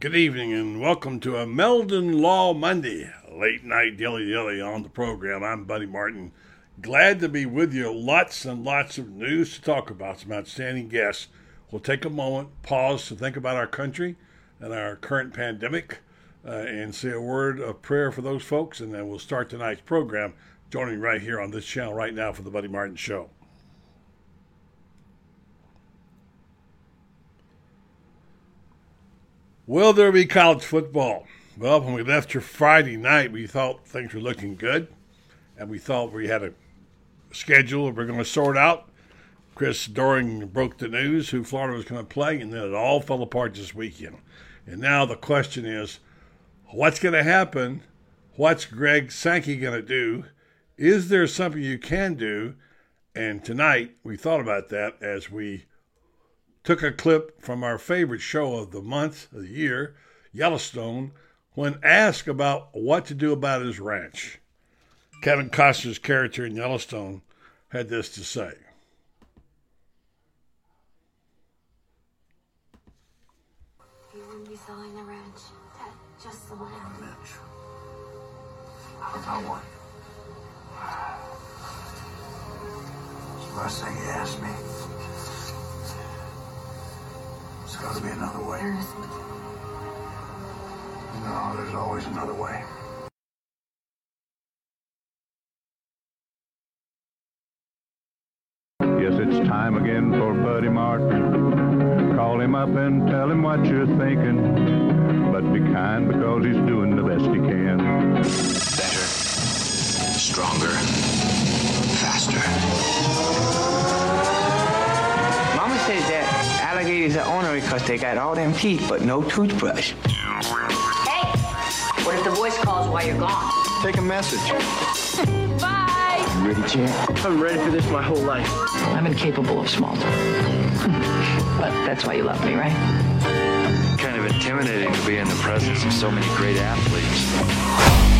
Good evening and welcome to a Meldon Law Monday, late night dilly dilly on the program. I'm Buddy Martin. Glad to be with you. Lots and lots of news to talk about, some outstanding guests. We'll take a moment, pause to think about our country and our current pandemic, uh, and say a word of prayer for those folks, and then we'll start tonight's program. Joining right here on this channel right now for the Buddy Martin Show. Will there be college football? Well, when we left here Friday night, we thought things were looking good, and we thought we had a schedule that we're going to sort out. Chris Doering broke the news who Florida was going to play, and then it all fell apart this weekend. And now the question is, what's going to happen? What's Greg Sankey going to do? Is there something you can do? And tonight we thought about that as we took a clip from our favorite show of the month, of the year, Yellowstone, when asked about what to do about his ranch. Kevin Costner's character in Yellowstone had this to say. You wouldn't be selling the ranch at just the land. Mitch. How about what? It's the last thing he asked me. There's got to be another way. There isn't. No, there's always another way. Yes, it's time again for Buddy Martin. Call him up and tell him what you're thinking. But be kind because he's doing the best he can. Better, stronger, faster. That alligators are ornery because they got all them teeth but no toothbrush. Hey! What if the voice calls while you're gone? Take a message. Bye! You ready, champ? I'm ready for this my whole life. I'm incapable of small talk. but that's why you love me, right? Kind of intimidating to be in the presence of so many great athletes.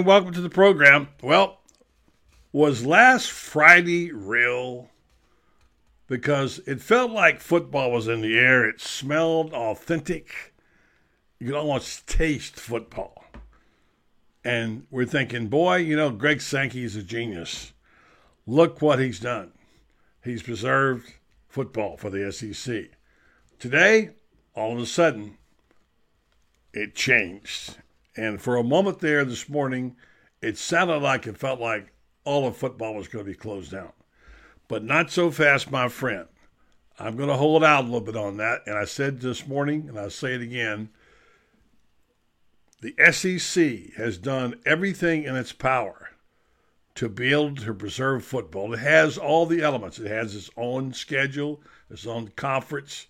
And welcome to the program. Well, was last Friday real? Because it felt like football was in the air. It smelled authentic. You could almost taste football. And we're thinking, boy, you know, Greg Sankey is a genius. Look what he's done. He's preserved football for the SEC. Today, all of a sudden, it changed. And for a moment there this morning, it sounded like it felt like all of football was going to be closed down. But not so fast, my friend. I'm going to hold out a little bit on that. And I said this morning, and I'll say it again the SEC has done everything in its power to be able to preserve football. It has all the elements, it has its own schedule, its own conference,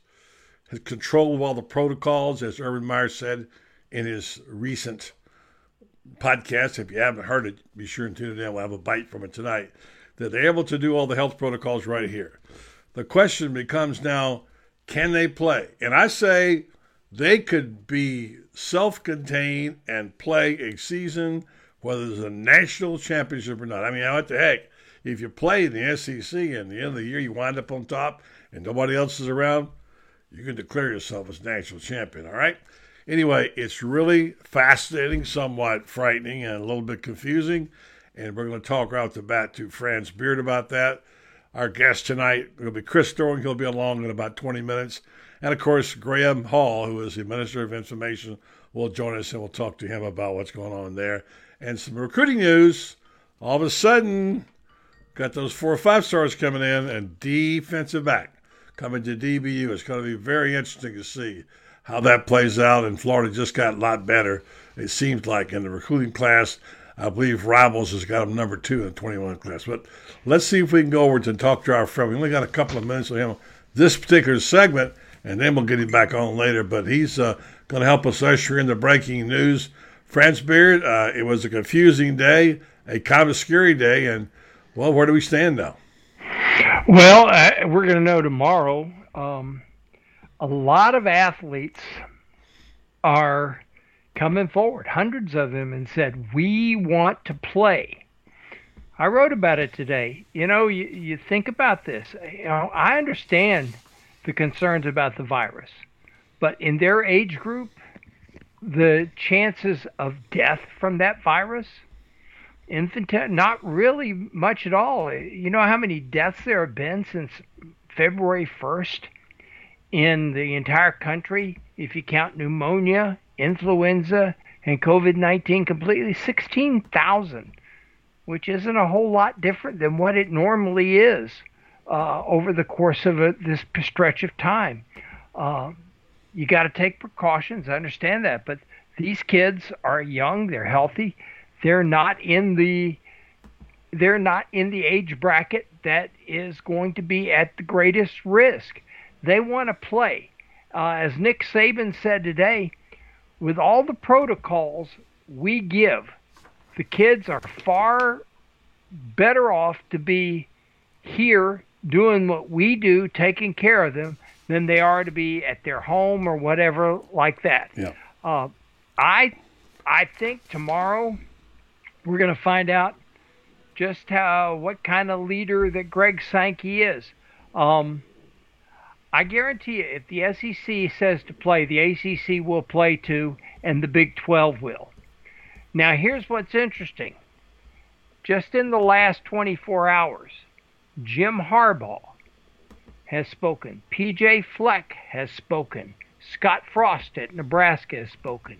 has control of all the protocols, as Urban Meyer said in his recent podcast. If you haven't heard it, be sure and tune it in. We'll have a bite from it tonight. That they're able to do all the health protocols right here. The question becomes now can they play? And I say they could be self contained and play a season, whether it's a national championship or not. I mean, what the heck? If you play in the SEC and the end of the year you wind up on top and nobody else is around, you can declare yourself as national champion, all right? Anyway, it's really fascinating, somewhat frightening, and a little bit confusing. And we're going to talk right off the bat to Franz Beard about that. Our guest tonight will be Chris Doering. He'll be along in about 20 minutes. And of course, Graham Hall, who is the Minister of Information, will join us and we'll talk to him about what's going on there. And some recruiting news. All of a sudden, got those four or five stars coming in and defensive back coming to DBU. It's going to be very interesting to see how that plays out. And Florida just got a lot better, it seems like, in the recruiting class. I believe Rivals has got him number two in the 21 class. But let's see if we can go over to talk to our friend. We only got a couple of minutes with him this particular segment, and then we'll get him back on later. But he's uh, going to help us usher in the breaking news. Franz Beard, uh, it was a confusing day a kind of scary day. And well, where do we stand now? Well, uh, we're going to know tomorrow. Um, a lot of athletes are coming forward, hundreds of them, and said, We want to play. I wrote about it today. You know, you, you think about this. You know, I understand the concerns about the virus, but in their age group, the chances of death from that virus, infantile, not really much at all. You know how many deaths there have been since February 1st in the entire country, if you count pneumonia, influenza, and COVID 19 completely? 16,000 which isn't a whole lot different than what it normally is uh, over the course of a, this stretch of time. Uh, you got to take precautions. I understand that, but these kids are young. They're healthy. They're not in the they're not in the age bracket that is going to be at the greatest risk. They want to play. Uh, as Nick Saban said today, with all the protocols we give the kids are far better off to be here doing what we do, taking care of them, than they are to be at their home or whatever like that. Yeah. Uh, I I think tomorrow we're going to find out just how what kind of leader that Greg Sankey is. Um, I guarantee you, if the SEC says to play, the ACC will play too, and the Big 12 will. Now, here's what's interesting. Just in the last 24 hours, Jim Harbaugh has spoken. PJ Fleck has spoken. Scott Frost at Nebraska has spoken.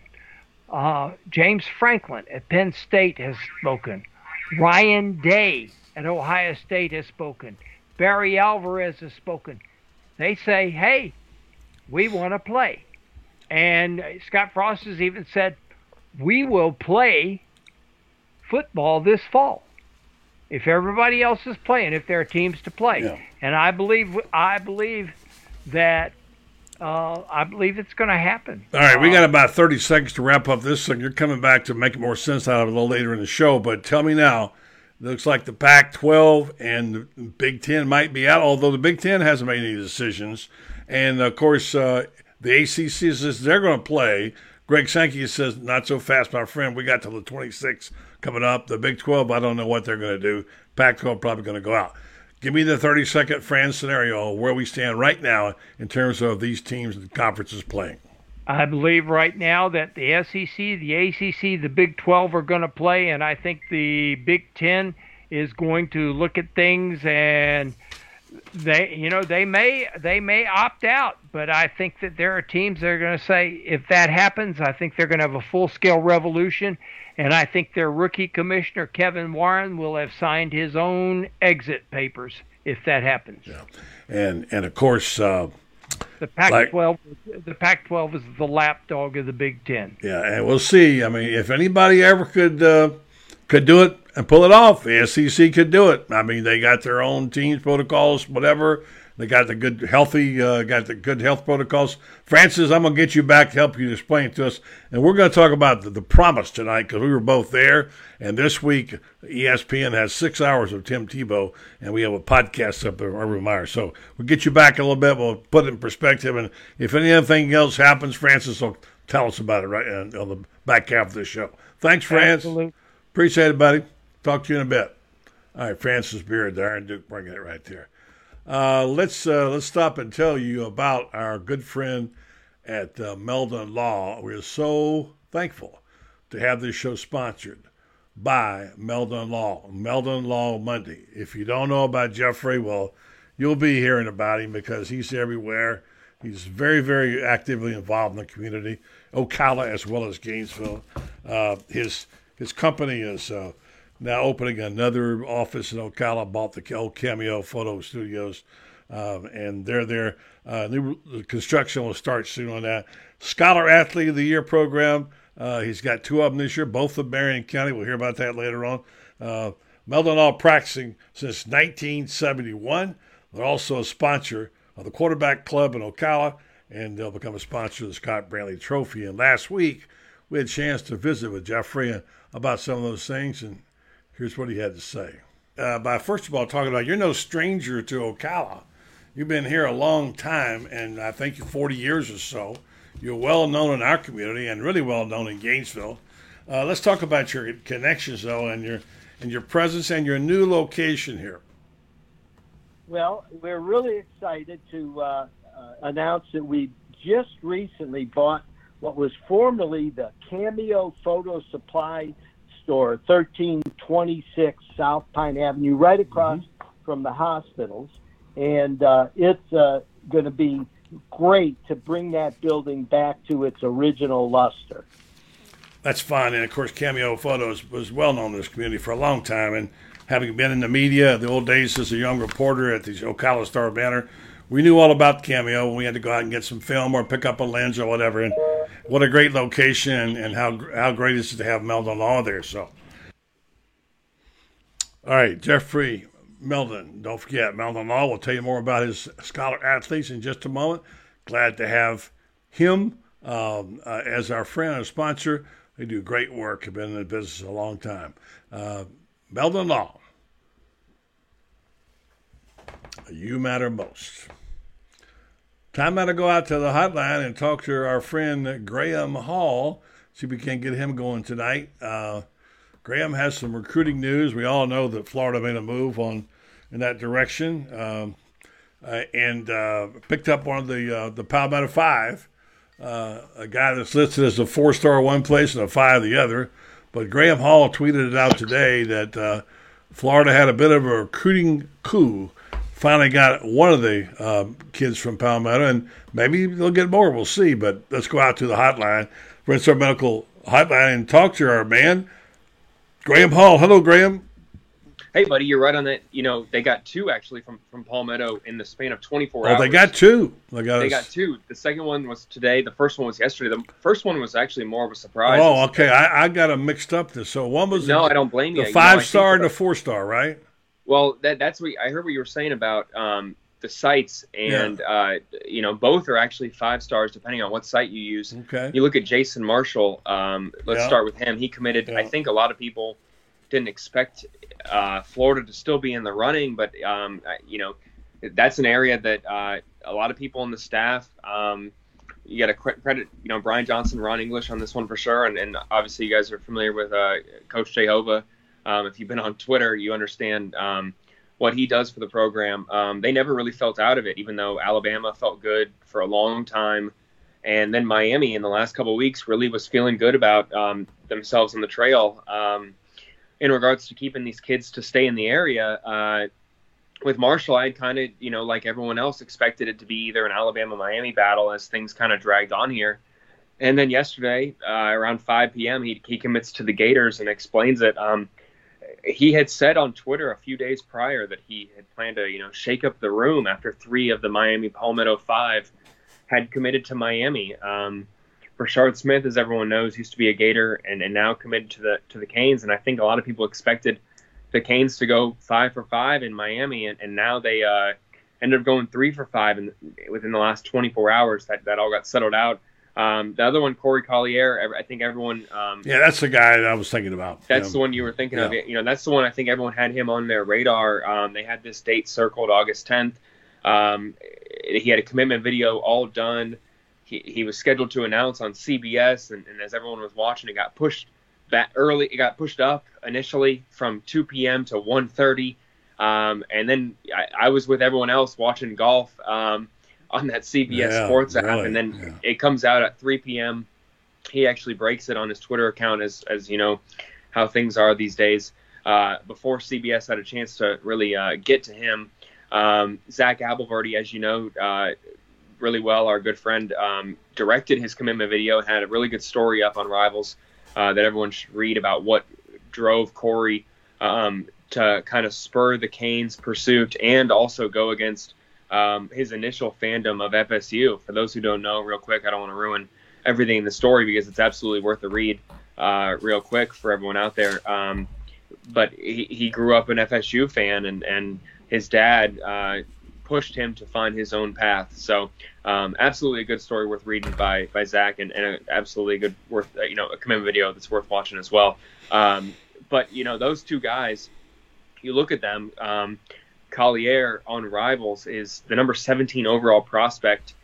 Uh, James Franklin at Penn State has spoken. Ryan Day at Ohio State has spoken. Barry Alvarez has spoken. They say, hey, we want to play. And Scott Frost has even said, we will play football this fall if everybody else is playing if there are teams to play Yeah. and i believe i believe that uh, i believe it's going to happen All right, we got about 30 seconds to wrap up this thing. You're coming back to make more sense out of it a little later in the show, but tell me now. Looks like the Pac 12 and the Big Ten might be out, although the Big Ten hasn't made any decisions. And of course, uh, the ACC says they're going to play. Greg Sankey says, not so fast, my friend. We got till the 26th coming up. The Big 12, I don't know what they're going to do. Pac 12 probably going to go out. Give me the 30 second Fran scenario where we stand right now in terms of these teams and conferences playing. I believe right now that the sec the acc the big 12 are going to play and i think the big 10 is going to look at things and they you know they may they may opt out but i think that there are teams that are going to say if that happens i think they're going to have a full scale revolution and i think their rookie commissioner kevin warren will have signed his own exit papers if that happens yeah. And and of course, uh, the pac Like- 12 the pac 12 is the lapdog of the big 10 yeah, and we'll see. I mean, if anybody ever could uh, could do it and pull it off, the SEC could do it. I mean, they got their own teams protocols, whatever. They got the good healthy, uh, got the good health protocols. Francis, I'm gonna get you back to help you explain it to us, and we're gonna talk about the, the promise tonight because we were both there. And this week, ESPN has six hours of Tim Tebow, and we have a podcast up there, Urban Meyer. So we'll get you back a little bit. We'll put it in perspective, and if anything else happens, Francis will tell us about it right on on the back half of the show. Thanks, Francis. Absolutely. Appreciate it, buddy. Talk to you in a bit. All right, Francis Beard, Darren Duke, bringing it right there. Uh, let's uh, let's stop and tell you about our good friend at uh, Meldon Law. We're so thankful to have this show sponsored by Meldon Law. Meldon Law Monday. If you don't know about Jeffrey, well, you'll be hearing about him because he's everywhere. He's very, very actively involved in the community, Ocala as well as Gainesville. Uh, his his company is uh, now opening another office in Ocala. Bought the old Cameo Photo Studios, um, and they're there. Uh, the construction will start soon on that. Scholar Athlete of the Year program. Uh, he's got two of them this year, both of Marion County. We'll hear about that later on. Uh, Meldon practicing since 1971. They're also a sponsor of the Quarterback Club in Ocala, and they'll become a sponsor of the Scot Brantley Trophy. And last week, we had a chance to visit with Jeffrey about some of those things, and Here's what he had to say. Uh, by first of all, talking about you're no stranger to Ocala. You've been here a long time, and I think 40 years or so. You're well known in our community and really well known in Gainesville. Uh, let's talk about your connections, though, and your and your presence and your new location here. Well, we're really excited to uh, uh, announce that we just recently bought what was formerly the Cameo Photo Supply Store, 1326 South Pine Avenue, right across mm-hmm. from the hospitals. And uh, it's uh, going to be great to bring that building back to its original luster. That's fine. And of course, Cameo Photos was well known in this community for a long time. And having been in the media, the old days as a young reporter at the Ocala Star Banner, we knew all about Cameo when we had to go out and get some film or pick up a lens or whatever. And what a great location and how how great it is to have Meldon Law there. So, all right, Jeffrey Meldon. Don't forget, Meldon Law will tell you more about his scholar athletes in just a moment. Glad to have him um, uh, as our friend and sponsor. They do great work. Have been in the business a long time. Uh, Meldon Law. You matter most. Time now to go out to the hotline and talk to our friend Graham Hall. See if we can get him going tonight. Uh, Graham has some recruiting news. We all know that Florida made a move on in that direction um, uh, and uh, picked up one of the uh, the Palmetto Five, uh, a guy that's listed as a four star one place and a five the other. But Graham Hall tweeted it out today that uh, Florida had a bit of a recruiting coup finally got one of the uh, kids from Palmetto, and maybe they'll get more. We'll see. But let's go out to the hotline, Renstar Medical hotline, and talk to our man, Graham Hall. Hello, Graham. Hey, buddy, you're right on that. You know, they got two actually from from Palmetto in the span of 24 oh, hours. they got two. They got, they got two. The second one was today. The first one was yesterday. The first one was actually more of a surprise. Oh, okay. I, I got them mixed up. This so one was no, the, I don't blame the you. five you know, star and the four star, right? Well, that that's what I heard. What you were saying about um, the sites, and yeah. uh, you know, both are actually five stars depending on what site you use. Okay. You look at Jason Marshall. Um, let's Yeah. start with him. He committed. Yeah. I think a lot of people didn't expect uh, Florida to still be in the running, but um, I- you know, that's an area that uh, a lot of people in the staff. Um, you got to credit, you know, Brian Johnson, Ron English on this one for sure, and, and obviously you guys are familiar with uh, Coach Jehovah. Um, if you've been on Twitter, you understand um, what he does for the program. Um, they never really felt out of it, even though Alabama felt good for a long time, and then Miami in the last couple weeks really was feeling good about um, themselves on the trail. Um, in regards to keeping these kids to stay in the area, uh, with Marshall, I kind of, you know, like everyone else, expected it to be either an Alabama Miami battle as things kind of dragged on here. And then yesterday, uh, around 5 p.m., he, he commits to the Gators and explains it. Um, he had said on Twitter a few days prior that he had planned to, you know, shake up the room after three of the Miami Palmetto Five had committed to Miami. Um, Brashard Smith, as everyone knows, used to be a Gator and, and now committed to the to the Canes. And I think a lot of people expected the Canes to go five for five in Miami, and, and now they uh, ended up going three for five in, within the last 24 hours. That that all got settled out. Um, the other one, Corey Collier, I think everyone. Um, Yeah, that's the guy that I was thinking about. that's Yeah. the one you were thinking of. You know, that's the one I think everyone had him on their radar. Um, they had this date circled, August 10th. Um, he had a commitment video all done. He, he was scheduled to announce on CBS, and, and as everyone was watching, it got pushed back early. It got pushed up initially from 2 p.m. to 1:30, um, and then I, I was with everyone else watching golf um, on that CBS Yeah, Sports app, really, and then it comes out at 3 p.m. He actually breaks it on his Twitter account as as you know how things are these days. Uh, before CBS had a chance to really uh, get to him, um, Zach Abolverdi, as you know, uh, really well, our good friend, um, directed his commitment video and had a really good story up on Rivals uh, that everyone should read about what drove Corey um, to kind of spur the Canes' pursuit and also go against um, his initial fandom of FSU. For those who don't know, real quick, I don't want to ruin everything in the story because it's absolutely worth a read, uh, real quick for everyone out there. Um, but he, he grew up an FSU fan, and and his dad uh, pushed him to find his own path. So, um, absolutely a good story worth reading by by Zach, and, and a, absolutely good worth uh, you know a commitment video that's worth watching as well. Um, but you know those two guys, you look at them. Um, Collier on Rivals is the number 17 overall prospect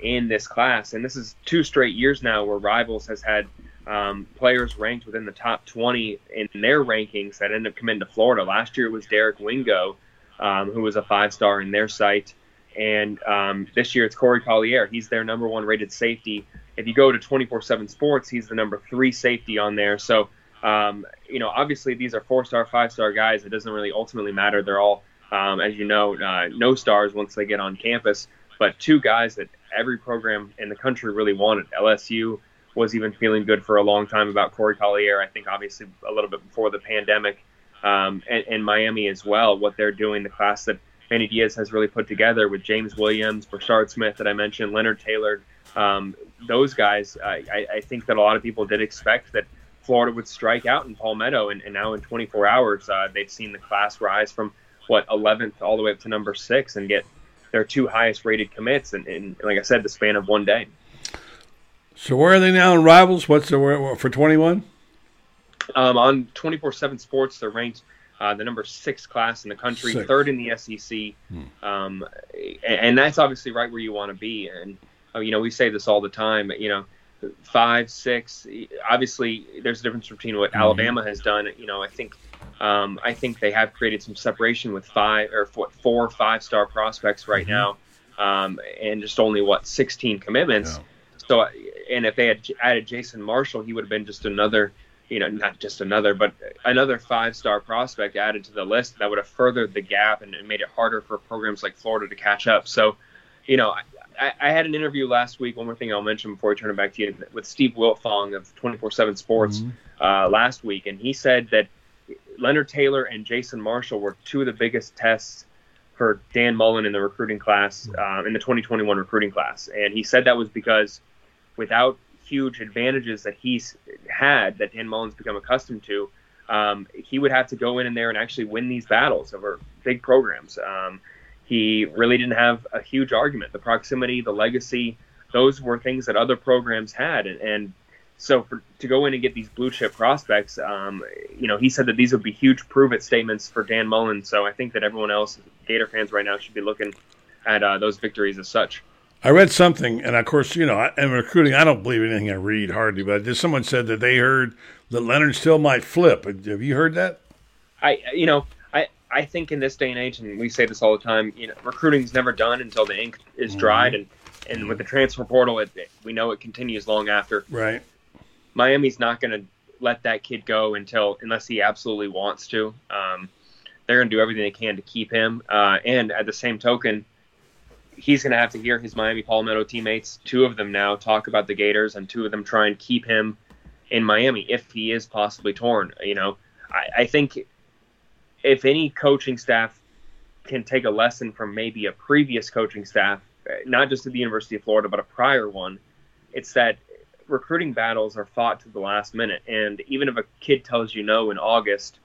in this class, and this is two straight years now where Rivals has had um, players ranked within the top 20 in their rankings that end up coming to Florida. Last year it was Derek Wingo, um, who was a five star in their site, and um, this year it's Corey Collier. He's their number one rated safety. If you go to 24/7 Sports, he's the number three safety on there. So um, you know, obviously these are four star, five star guys. It doesn't really ultimately matter. They're all, um, as you know, uh, no stars once they get on campus. But two guys that every program in the country really wanted. LSU was even feeling good for a long time about Corey Collier. I think obviously a little bit before the pandemic, um, and, and Miami as well. What they're doing, the class that Manny Diaz has really put together with James Williams, Brashard Smith that I mentioned, Leonard Taylor. Um, those guys, I, I think that a lot of people did expect that Florida would strike out in Palmetto, and, and now in 24 hours, uh, they've seen the class rise from what 11th all the way up to number six, and get their two highest rated commits, and, like I said, the span of one day. So where are they now in rivals? What's the where, for 21? Um, on 24/7 Sports, they're ranked uh, the number six class in the country, Six. third in the SEC, Hmm. um, and, and that's obviously right where you want to be. And uh, you know, we say this all the time. You know, five, six. Obviously, there's a difference between what Mhm. Alabama has done. You know, I think. Um, I think they have created some separation with five or four, four five-star prospects right now, um, and just only what 16 commitments. So, and if they had added Jason Marshall, he would have been just another, you know, not just another, but another five-star prospect added to the list that would have furthered the gap and, and made it harder for programs like Florida to catch up. So, you know, I, I had an interview last week. One more thing I'll mention before I turn it back to you with Steve Wiltfong of 24/7 Sports uh, last week, and he said that Leonard Taylor and Jason Marshall were two of the biggest tests for Dan Mullen in the recruiting class, um, in the 2021 recruiting class. And he said that was because without huge advantages that he's had, that Dan Mullen's become accustomed to, um, he would have to go in and there and actually win these battles over big programs. Um, he really didn't have a huge argument. The proximity, the legacy, those were things that other programs had. And, and so for, to go in and get these blue chip prospects, um, you know, he said that these would be huge prove it statements for Dan Mullen. So I think that everyone else, Gator fans right now, should be looking at uh, those victories as such. I read something, and of course, you know, I- in recruiting, I don't believe anything I read hardly, but just someone said that they heard that Leonard still might flip. Have you heard that? I, you know, I, I think in this day and age, and we say this all the time, you know, recruiting's never done until the ink is dried, and, and with the transfer portal, it- we know it continues long after. Right. Miami's not going to let that kid go until unless he absolutely wants to. Um, they're going to do everything they can to keep him. Uh, and at the same token, he's going to have to hear his Miami Palmetto teammates, two of them now, talk about the Gators, and two of them try and keep him in Miami if he is possibly torn. You know, I, I think if any coaching staff can take a lesson from maybe a previous coaching staff, not just at the University of Florida, but a prior one, it's that recruiting battles are fought to the last minute. And even if a kid tells you no in August,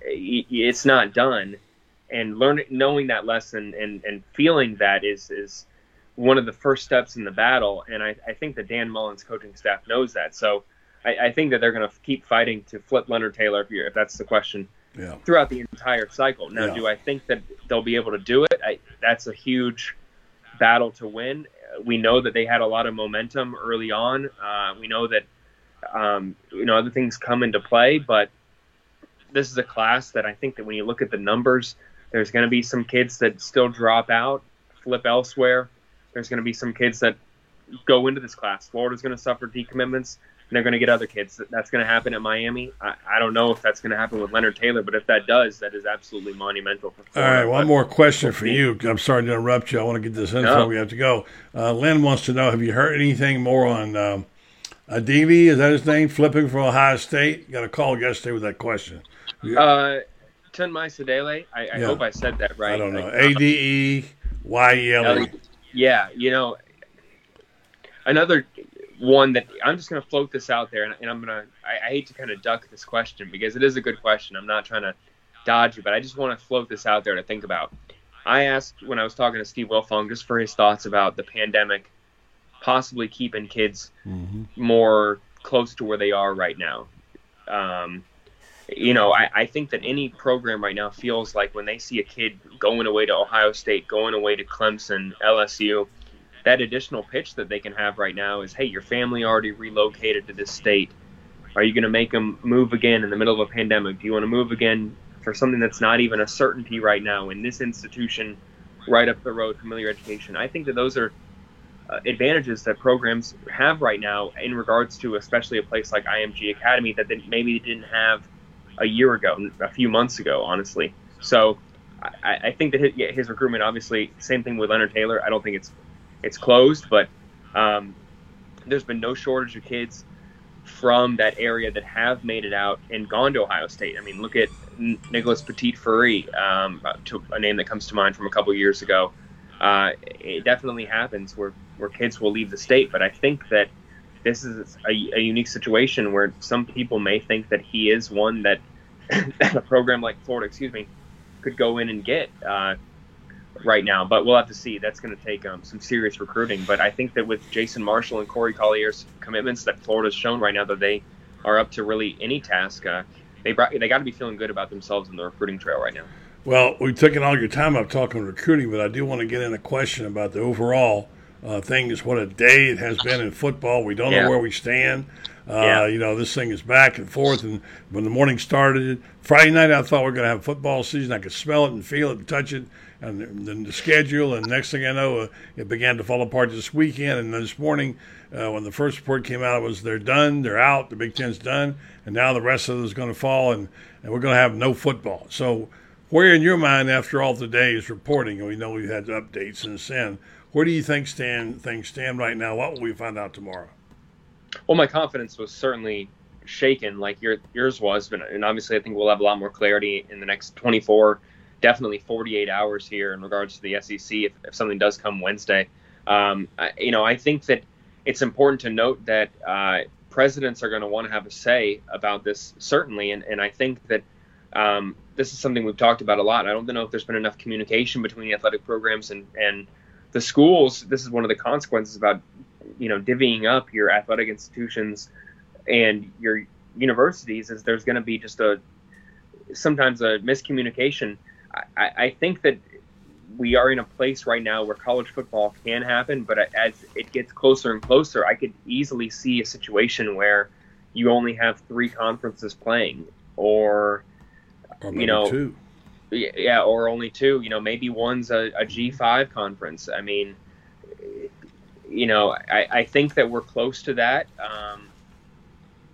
it's not done. And learning, knowing that lesson and, and feeling that is, is one of the first steps in the battle. And I, I think that Dan Mullen's coaching staff knows that. So I, I think that they're going to keep fighting to flip Leonard Taylor, if, you're, if that's the question, Yeah. throughout the entire cycle. Now, Yeah. do I think that they'll be able to do it? I, that's a huge battle to win. We know that they had a lot of momentum early on. Uh, we know that um, you know other things come into play, but this is a class that I think that when you look at the numbers, there's going to be some kids that still drop out, flip elsewhere. There's going to be some kids that go into this class. Florida's going to suffer decommitments, and they're going to get other kids. That's going to happen at Miami. I, I don't know if that's going to happen with Leonard Taylor, but if that does, that is absolutely monumental for All right, one But- more question for you. I'm sorry to interrupt you. I want to get this info. No. We have to go. Uh, Lynn wants to know: Have you heard anything more on um, Adivi? Is that his name? Flipping from Ohio State. Got a call yesterday with that question. Uh, Tunmise Adeleye. I, I Yeah. hope I said that right. I don't know. A D E Y E L E. Yeah, you know, another one that I'm just going to float this out there, and, and I'm going to. I hate to kind of duck this question because it is a good question. I'm not trying to dodge it, but I just want to float this out there to think about. I asked when I was talking to Steve Wiltfong just for his thoughts about the pandemic possibly keeping kids more close to where they are right now. Um, you know, I, I think that any program right now feels like when they see a kid going away to Ohio State, going away to Clemson, LSU, that additional pitch that they can have right now is, hey, your family already relocated to this state. Are you going to make them move again in the middle of a pandemic? Do you want to move again for something that's not even a certainty right now in this institution right up the road, familiar education? I think that those are uh, advantages that programs have right now in regards to especially a place like IMG Academy that they maybe didn't have a year ago, a few months ago, honestly. So I, I think that his, yeah, his, recruitment, obviously, same thing with Leonard Taylor. I don't think it's it's closed, but um, there's been no shortage of kids from that area that have made it out and gone to Ohio State. I mean, look at Nicholas Petit Frere, um, to a name that comes to mind from a couple years ago. Uh, it definitely happens where, where kids will leave the state, but I think that this is a, a, unique situation where some people may think that he is one that, that a program like Florida, excuse me, could go in and get uh, right now. But we'll have to see. That's going to take um, some serious recruiting. But I think that with Jason Marshall and Corey Collier's commitments that Florida's shown right now that they are up to really any task, uh, they brought, they got to be feeling good about themselves in the recruiting trail right now. Well, we've taken all your time up talking recruiting, but I do want to get in a question about the overall uh, thing. Is what a day it has been in football. We don't yeah. know where we stand. Uh, yeah. You know, this thing is back and forth. And when the morning started, Friday night, I thought we were going to have football season. I could smell it and feel it and touch it. And then the schedule, and next thing I know, uh, it began to fall apart this weekend. And this morning, uh, when the first report came out, it was they're done, they're out, the Big Ten's done, and now the rest of it is going to fall, and, and we're going to have no football. So where in your mind, after all today's reporting, and we know we've had updates since then, where do you think stand things stand right now? What will we find out tomorrow? Well, my confidence was certainly shaken, like your, yours was, but and obviously I think we'll have a lot more clarity in the next 24, definitely 48 hours here in regards to the SEC if, if something does come Wednesday. Um, I, you know, I think that it's important to note that uh, presidents are going to want to have a say about this certainly, and, and I think that um, this is something we've talked about a lot. I don't know if there's been enough communication between the athletic programs and, and the schools. This is one of the consequences about you know divvying up your athletic institutions and your universities is there's going to be just a sometimes a miscommunication. I, I think that we are in a place right now where college football can happen, but as it gets closer and closer, I could easily see a situation where you only have three conferences playing, or or you know, two. Yeah, or only two. You know, maybe one's a a G5 conference. I mean, you know, I, I think that we're close to that. Um,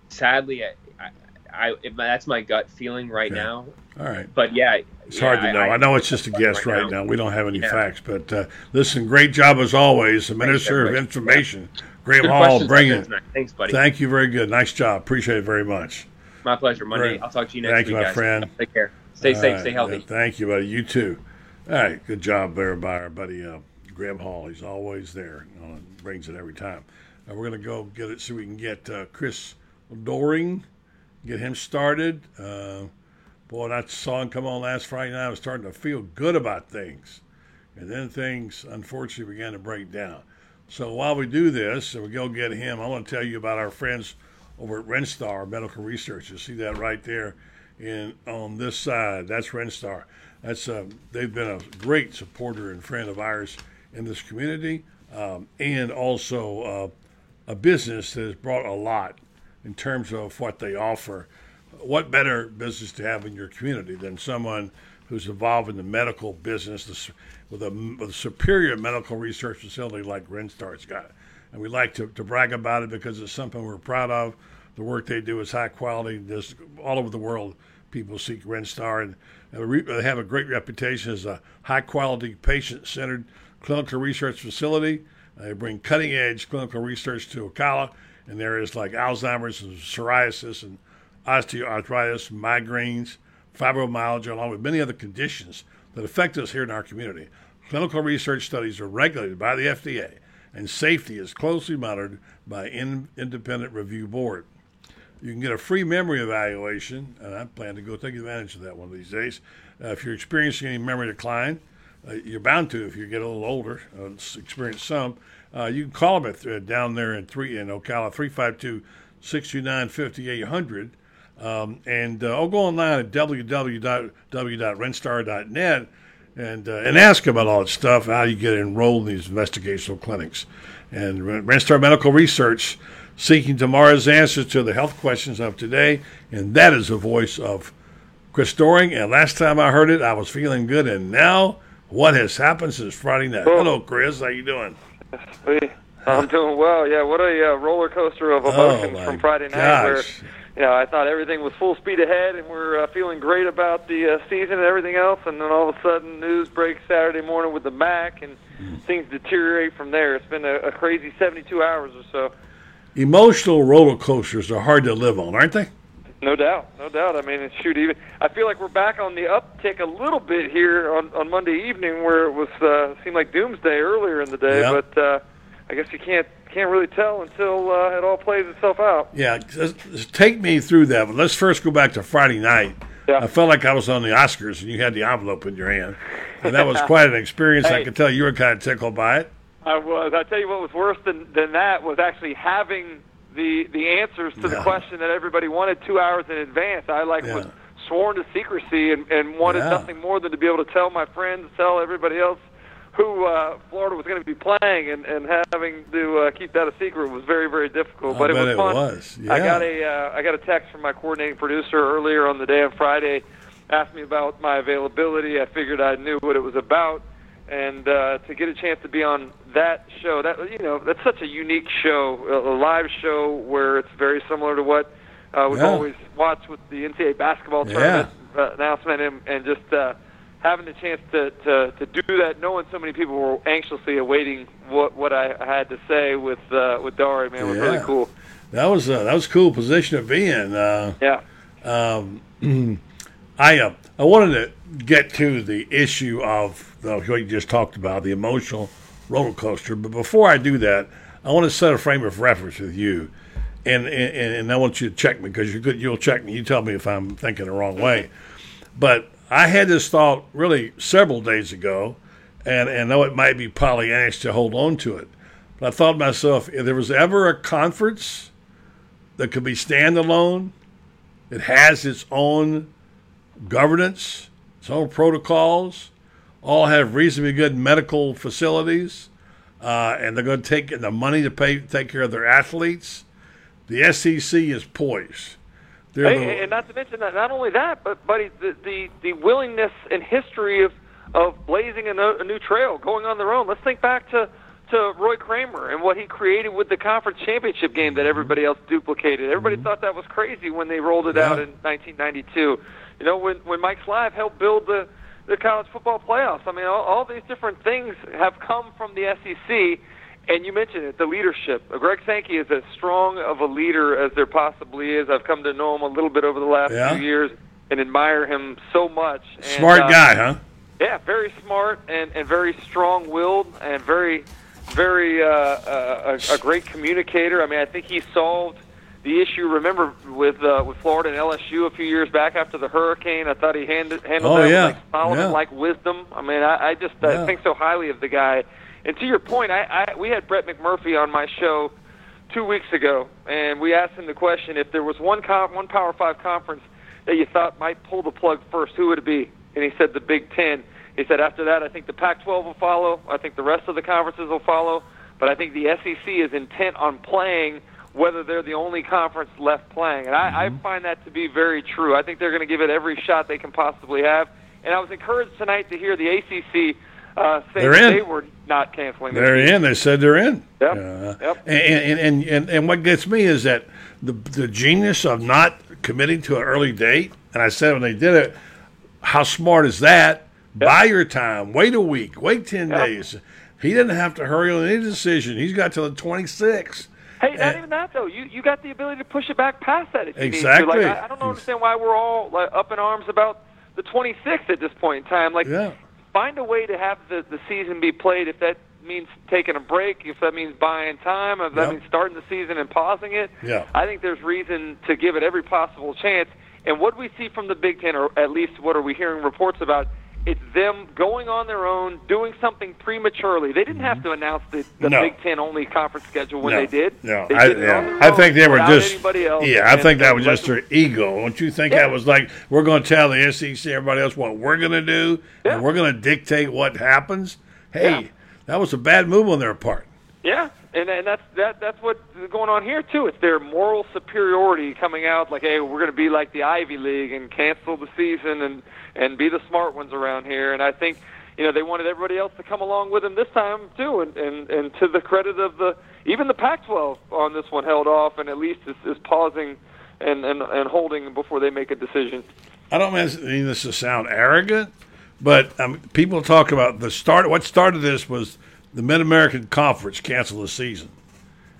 sadly, I, I, I, that's my gut feeling right okay. now. All right. But yeah, it's yeah, hard to know. I, I, know it's just a guess right, right now. now. We don't have any yeah. facts, but uh, listen, great job as always. The Minister of Information, Graham good Hall, bring it. Thanks, buddy. Thank you very good. Nice job. Appreciate it very much. My pleasure. Monday. Great. I'll talk to you next Thank week. Thank you, my guys. friend. Take care. Stay All safe. Right. Stay healthy. Yeah, thank you, buddy. You too. All right. Good job there by our buddy uh, Graham Hall. He's always there. Uh, brings it every time. Uh, we're going to go get it so we can get uh, Chris Doering, get him started. Boy, that song come on last Friday night. I was starting to feel good about things. And then things, unfortunately, began to break down. So while we do this, and we go get him, I want to tell you about our friends over at Renstar Medical Research. You see that right there in on this side. That's Renstar. That's uh, they've been a great supporter and friend of ours in this community, um, and also uh, a business that has brought a lot in terms of what they offer. What better business to have in your community than someone who's involved in the medical business with a, with a superior medical research facility like Renstar's got? And we like to, to brag about it because it's something we're proud of. The work they do is high quality. There's all over the world people seek Renstar, and they have a great reputation as a high quality, patient centered clinical research facility. They bring cutting edge clinical research to Ocala in areas like Alzheimer's and psoriasis and osteoarthritis, migraines, fibromyalgia, along with many other conditions that affect us here in our community. Clinical research studies are regulated by the FDA, and safety is closely monitored by an independent review board. You can get a free memory evaluation, and I plan to go take advantage of that one of these days. Uh, if you're experiencing any memory decline, uh, you're bound to if you get a little older, uh, experience some. Uh, you can call them at, uh, down there in three in Ocala, 352 629 5800. Um, and uh, I'll go online at www.renstar.net and uh, and ask about all that stuff, how you get enrolled in these investigational clinics. And Renstar Medical Research seeking tomorrow's answers to the health questions of today, and that is the voice of Chris Doering. And last time I heard it, I was feeling good, and now what has happened since Friday night? Hello, Chris. How you doing? I'm doing well. Yeah, what a uh, roller coaster of emotions Oh, from Friday night. gosh. Where you know I thought everything was full speed ahead, and we're uh, feeling great about the uh, season and everything else, and then all of a sudden news breaks Saturday morning with the Mac, and things deteriorate from there. It's been a, a crazy 72 hours or so. Emotional roller coasters are hard to live on, aren't they? No doubt, no doubt. I mean, shoot, even I feel like we're back on the uptick a little bit here on on Monday evening, where it was uh, seemed like doomsday earlier in the day. Yeah. But uh, I guess you can't can't really tell until uh, it all plays itself out. Yeah, take me through that. But let's first go back to Friday night. Yeah. I felt like I was on the Oscars and you had the envelope in your hand. And that was quite an experience. I Hey. could tell you were kind of tickled by it. I was. I tell you what was worse than than that was actually having the the answers to the question that everybody wanted two hours in advance. I like was sworn to secrecy and and wanted Yeah. nothing more than to be able to tell my friends, tell everybody else who uh, Florida was going to be playing, and and having to uh, keep that a secret was very very difficult. I but it was it fun. was. I got a uh, I got a text from my coordinating producer earlier on the day on Friday, asked me about my availability. I figured I knew what it was about, and uh, to get a chance to be on that show, that you know, that's such a unique show, a, live show where it's very similar to what uh, we've Yeah. always watched with the NCAA basketball tournament uh, announcement, and, and just. Uh, Having the chance to, to, to do that, knowing so many people were anxiously awaiting what what I had to say with uh, with Dari, man, was really cool. That was a, that was a cool position to be in. Uh, Yeah. Um, I uh, I wanted to get to the issue of the, what you just talked about, the emotional roller coaster. But before I do that, I want to set a frame of reference with you, and and, and I want you to check me because you could you'll check me. You tell me if I'm thinking the wrong way. But I had this thought really several days ago, and and know it might be Pollyannish to hold on to it. But I thought to myself, if there was ever a conference that could be standalone, it has its own governance, its own protocols, all have reasonably good medical facilities, uh, and they're going to take the money to pay take care of their athletes. The SEC is poised. Hey, and not to mention that, not only that, but buddy, the the, the willingness and history of of blazing a, no, a new trail, going on their own. Let's think back to to Roy Kramer and what he created with the conference championship game that everybody else duplicated. Everybody thought that was crazy when they rolled it out in 1992. You know, when when Mike Slive helped build the the college football playoffs. I mean, all, all these different things have come from the SEC. And you mentioned it, the leadership. Greg Sankey is as strong of a leader as there possibly is. I've come to know him a little bit over the last Yeah. few years and admire him so much. And, smart uh, guy, huh? Yeah, very smart and, and very strong-willed and very, very uh, uh, a, a great communicator. I mean, I think he solved the issue. Remember with uh, with Florida and LSU a few years back after the hurricane. I thought he handled handled Oh, that yeah. with like Solomon-like wisdom. I mean, I, I just uh, Yeah. think so highly of the guy. And to your point, I, I we had Brett McMurphy on my show two weeks ago, and we asked him the question: if there was one con- one Power Five conference that you thought might pull the plug first, who would it be? And he said the Big Ten. He said after that, I think the Pac-12 will follow. I think the rest of the conferences will follow. But I think the SEC is intent on playing whether they're the only conference left playing. And I, I mm-hmm. find that to be very true. I think they're going to give it every shot they can possibly have. And I was encouraged tonight to hear the ACC uh, in. they were not canceling. They're season. in. They said they're in. Yep. Uh, Yep. And, and, and, and, what gets me is that the, the genius of not committing to an early date, and I said when they did it, how smart is that? Buy your time. Wait a week. Wait 10 Yep. days. He didn't have to hurry on any decision. He's got till the 26th. Hey, not even that though. You you got the ability to push it back past that if you Exactly. need to. Like I, I don't understand why we're all like, up in arms about the 26th at this point in time. Like, Yeah. Find a way to have the the season be played. If that means taking a break, if that means buying time, if that Yep. means starting the season and pausing it. Yeah. I think there's reason to give it every possible chance. And what we see from the Big Ten, or at least what are we hearing reports about, it's them going on their own, doing something prematurely. They didn't have mm-hmm. to announce the, the No. Big Ten only conference schedule when no, they did. No, They I, did yeah. I think they were just. anybody else, yeah, I think that was just their ego. Don't you think Yeah. that was like we're going to tell the SEC, everybody else, what we're going to do, and we're going to dictate what happens? Hey, Yeah. that was a bad move on their part. Yeah, and and that's that that's what's going on here too. It's their moral superiority coming out like, hey, we're going to be like the Ivy League and cancel the season and and be the smart ones around here. And I think you know they wanted everybody else to come along with them this time too. And and and to the credit of the even the Pac-12 on this one held off and at least is, is pausing and, and and holding before they make a decision. I don't mean this to sound arrogant, but um, people talk about the start. What started this was the Mid American Conference canceled the season,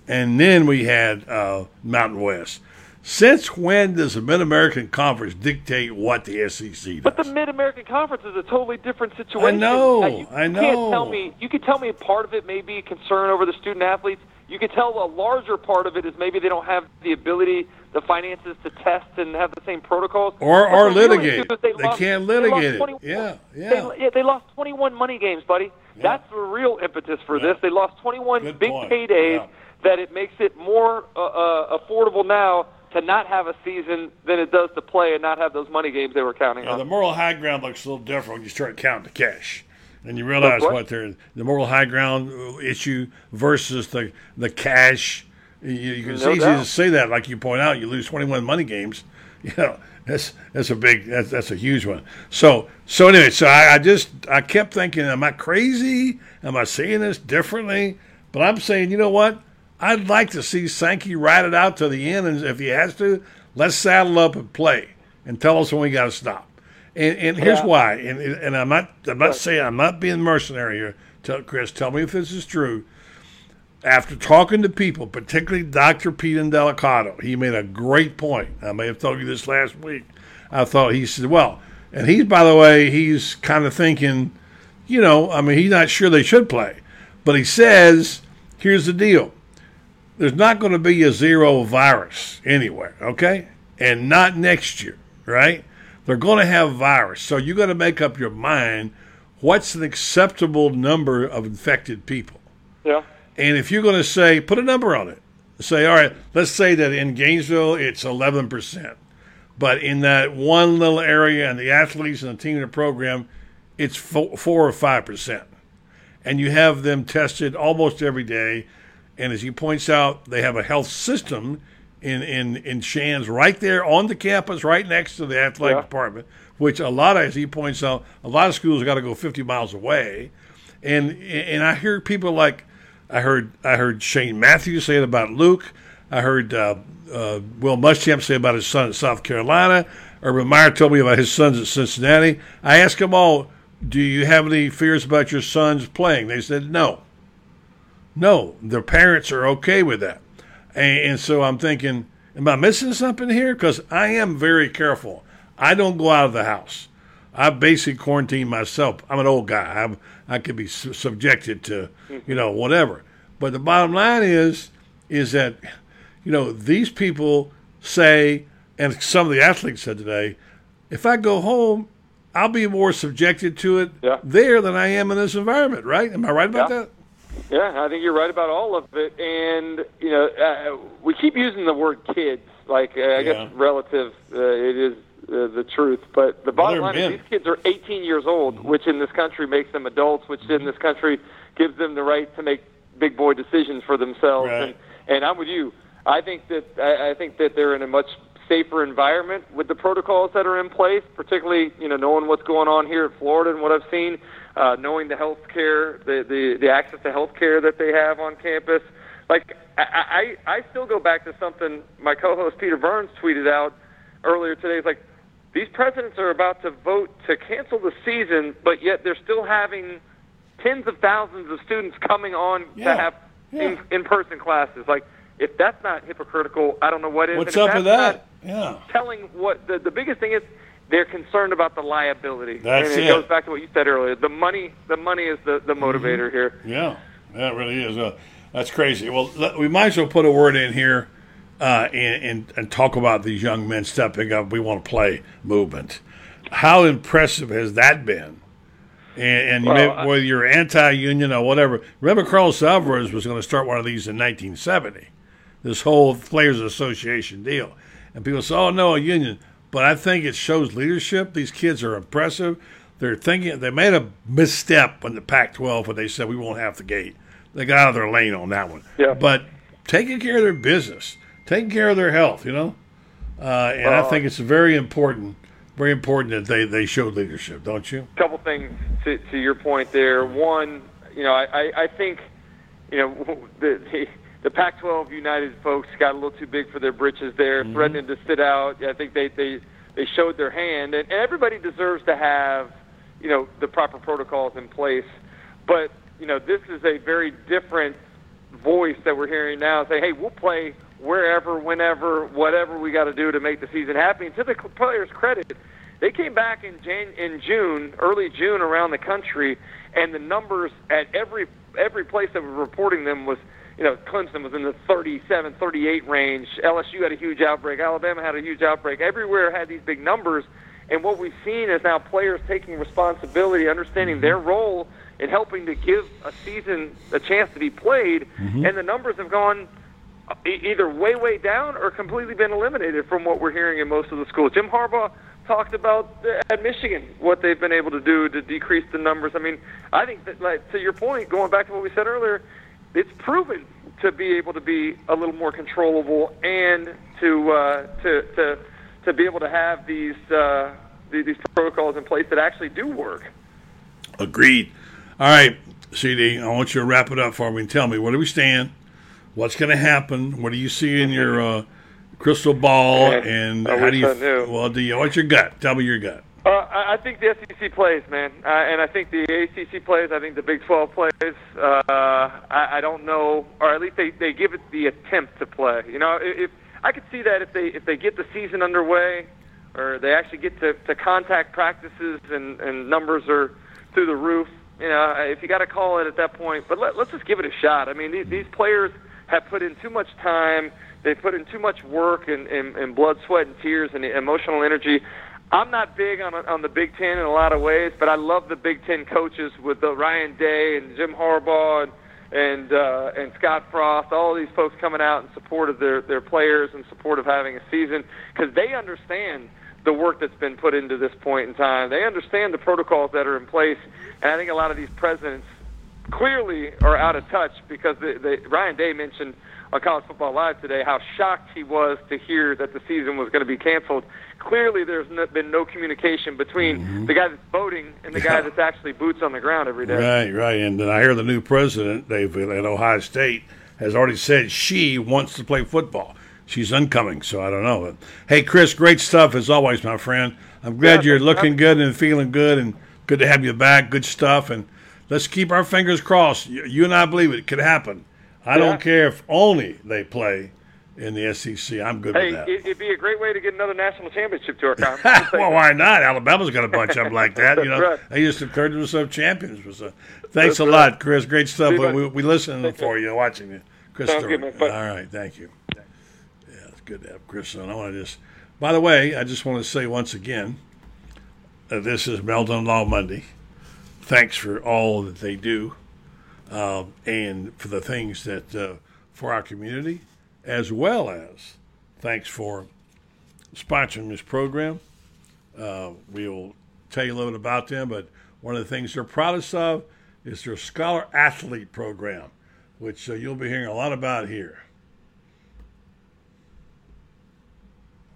and then we had uh, Mountain West. Since when does the Mid American Conference dictate what the SEC does? But the Mid American Conference is a totally different situation. I know, Uh, you I Can't know. tell me. You could tell me part of it may be a concern over the student athletes. You could tell a larger part of it is maybe they don't have the ability, the finances to test and have the same protocols. Or- But or litigate. is They lost- can't they litigate it. 21 Yeah, yeah. They, yeah, they lost 21 money games, buddy. That's the real impetus for this. They lost 21 big point. paydays Yeah. that it makes it more uh, uh, affordable now to not have a season than it does to play and not have those money games they were counting Yeah, on. the moral high ground looks a little different when you start counting the cash, and you realize what? what they're the moral high ground issue versus the the cash. You, you can it's No easy to say that, like you point out, you lose twenty one money games. You know, that's that's a big that's that's a huge one. So so anyway, so I, I just I kept thinking, am I crazy? Am I seeing this differently? But I'm saying, you know what? I'd like to see Sankey ride it out to the end, and if he has to, let's saddle up and play, and tell us when we got to stop. And, and here's Yeah. why. And, and I'm not I'm not saying I'm not being mercenary here. Tell Chris, tell me if this is true. After talking to people, particularly Dr. Pete Indelicato, he made a great point. I may have told you this last week. I thought he said, well, and he's by the way, he's kind of thinking, you know, I mean, he's not sure they should play, but he says, here's the deal: there's not going to be a zero virus anywhere, okay? And not next year, right? They're going to have virus. So you got to make up your mind what's an acceptable number of infected people. Yeah. And if you're going to say, put a number on it, say, all right, let's say that in Gainesville it's 11%, but in that one little area and the athletes and the team and the program, it's four, four or 5%. And you have them tested almost every day. And as he points out, they have a health system in, in, in Shands right there on the campus, right next to the athletic Yeah. department, which a lot of, as he points out, a lot of schools got to go 50 miles away. And and I hear people like, I heard I heard Shane Matthews say it about Luke. I heard uh, uh, Will Muschamp say about his son at South Carolina. Urban Meyer told me about his sons at Cincinnati. I asked them all, "Do you have any fears about your sons playing?" They said no. No, their parents are okay with that, and, and so I'm thinking, am I missing something here? Because I am very careful. I don't go out of the house. I basically quarantine myself. I'm an old guy. I'm, I could be su- subjected to, you know, whatever. But the bottom line is, is that, you know, these people say, and some of the athletes said today, if I go home, I'll be more subjected to it Yeah. there than I am in this environment. Right? Am I right about Yeah. that? Yeah, I think you're right about all of it. And you know, uh, we keep using the word kids, like uh, I Yeah. guess relative. Uh, it is uh, the truth, but the bottom they're line men. is these kids are 18 years old, which in this country makes them adults, which in this country gives them the right to make big boy decisions for themselves. Right. And and I'm with you. I think that I, I think that they're in a much safer environment with the protocols that are in place, particularly you know knowing what's going on here in Florida and what I've seen, uh, knowing the health care, the, the the access to health care that they have on campus. Like I, I I still go back to something my co-host Peter Burns tweeted out earlier today. It's like these presidents are about to vote to cancel the season, but yet they're still having tens of thousands of students coming on Yeah, to have yeah. in, in-person classes. Like, if that's not hypocritical, I don't know what is. What's up with that? Yeah. Telling what the the biggest thing is, they're concerned about the liability. That's and it, it. goes back to what you said earlier. The money, the money is the the motivator here. Yeah, that really is. Uh, that's crazy. Well, let- we might as well put a word in here uh, and, and, and talk about these young men stepping up. We want to play movement. How impressive has that been And, and Well, may, whether you're anti-union or whatever, remember Carlos Alvarez was going to start one of these in 1970. This whole Players Association deal, and people say, "Oh no, a union." But I think it shows leadership. These kids are impressive. They're thinking they made a misstep in the Pac-12 when they said we won't have the gate. They got out of their lane on that one. Yeah. But taking care of their business, taking care of their health, you know, uh, and I think it's very important, very important that they they showed leadership, don't you? A couple things to, to your point there. One, you know, I, I, I think, you know, the, the the Pac-12 United folks got a little too big for their britches there, mm-hmm. threatening to sit out. I think they they they showed their hand, and, and everybody deserves to have, you know, the proper protocols in place. But you know, this is a very different voice that we're hearing now. Say, hey, we'll play wherever, whenever, whatever we got to do to make the season happy. And to the players' credit, they came back in Jan- in June, early June, around the country, and the numbers at every every place that was reporting them was, you know, Clemson was in the 37, 38 range. LSU had a huge outbreak. Alabama had a huge outbreak. Everywhere had these big numbers. And what we've seen is now players taking responsibility, understanding their role in helping to give a season a chance to be played, mm-hmm. and the numbers have gone either way, way down or completely been eliminated from what we're hearing in most of the schools. Jim Harbaugh talked about at Michigan what they've been able to do to decrease the numbers. I mean, I think that, like to your point, going back to what we said earlier, it's proven to be able to be a little more controllable and to uh, to to to be able to have these uh, these protocols in place that actually do work. Agreed. All right, CD, I want you to wrap it up for me and tell me where do we stand? What's going to happen? What do you see in your uh, crystal ball? And I how do you? Well, do you? What's your gut? Tell me your gut. Uh, I think the SEC plays, man, uh, and I think the ACC plays. I think the Big 12 plays. Uh, I, I don't know, or at least they, they give it the attempt to play. You know, if, I could see that if they if they get the season underway, or they actually get to, to contact practices and, and numbers are through the roof. You know, if you got to call it at that point, but let, let's just give it a shot. I mean, these, these players have put in too much time. They've put in too much work and, and, and blood, sweat, and tears and emotional energy. I'm not big on on the Big Ten in a lot of ways, but I love the Big Ten coaches with the Ryan Day and Jim Harbaugh and and uh, and Scott Frost, all these folks coming out in support of their their players and support of having a season because they understand the work that's been put into this point in time. They understand the protocols that are in place, and I think a lot of these presidents clearly are out of touch because the, the, Ryan Day mentioned on College Football Live today how shocked he was to hear that the season was going to be canceled. Clearly, there's no, been no communication between mm-hmm. the guy that's voting and the guy that's actually boots on the ground every day. Right, right. And then I hear the new president, Dave, at Ohio State, has already said she wants to play football. She's incoming, so I don't know. But, hey, Chris, great stuff as always, my friend. I'm glad Yeah, you're looking good and feeling good, and good to have you back. Good stuff, and let's keep our fingers crossed. You, you and I believe it could happen. I Yeah. don't care if only they play in the SEC. I'm good Hey, with that. it, it'd be a great way to get another national championship to our conference. well, why not? Alabama's got a bunch of them like that. You know, right. they just declared themselves champions. So, thanks That's a right. lot, Chris. Great stuff. See We, we, listening for you, watching you, Chris. Sounds Stewart. good, man. All right, thank you. Yeah, it's good to have Chris on. I want to just, by the way, I just want to say once again, uh, this is Meldon Law Monday. Thanks for all that they do, um, and for the things that uh, for our community, as well as thanks for sponsoring this program. Uh, we'll tell you a little bit about them, but one of the things they're proudest of is their Scholar Athlete program, which uh, you'll be hearing a lot about here.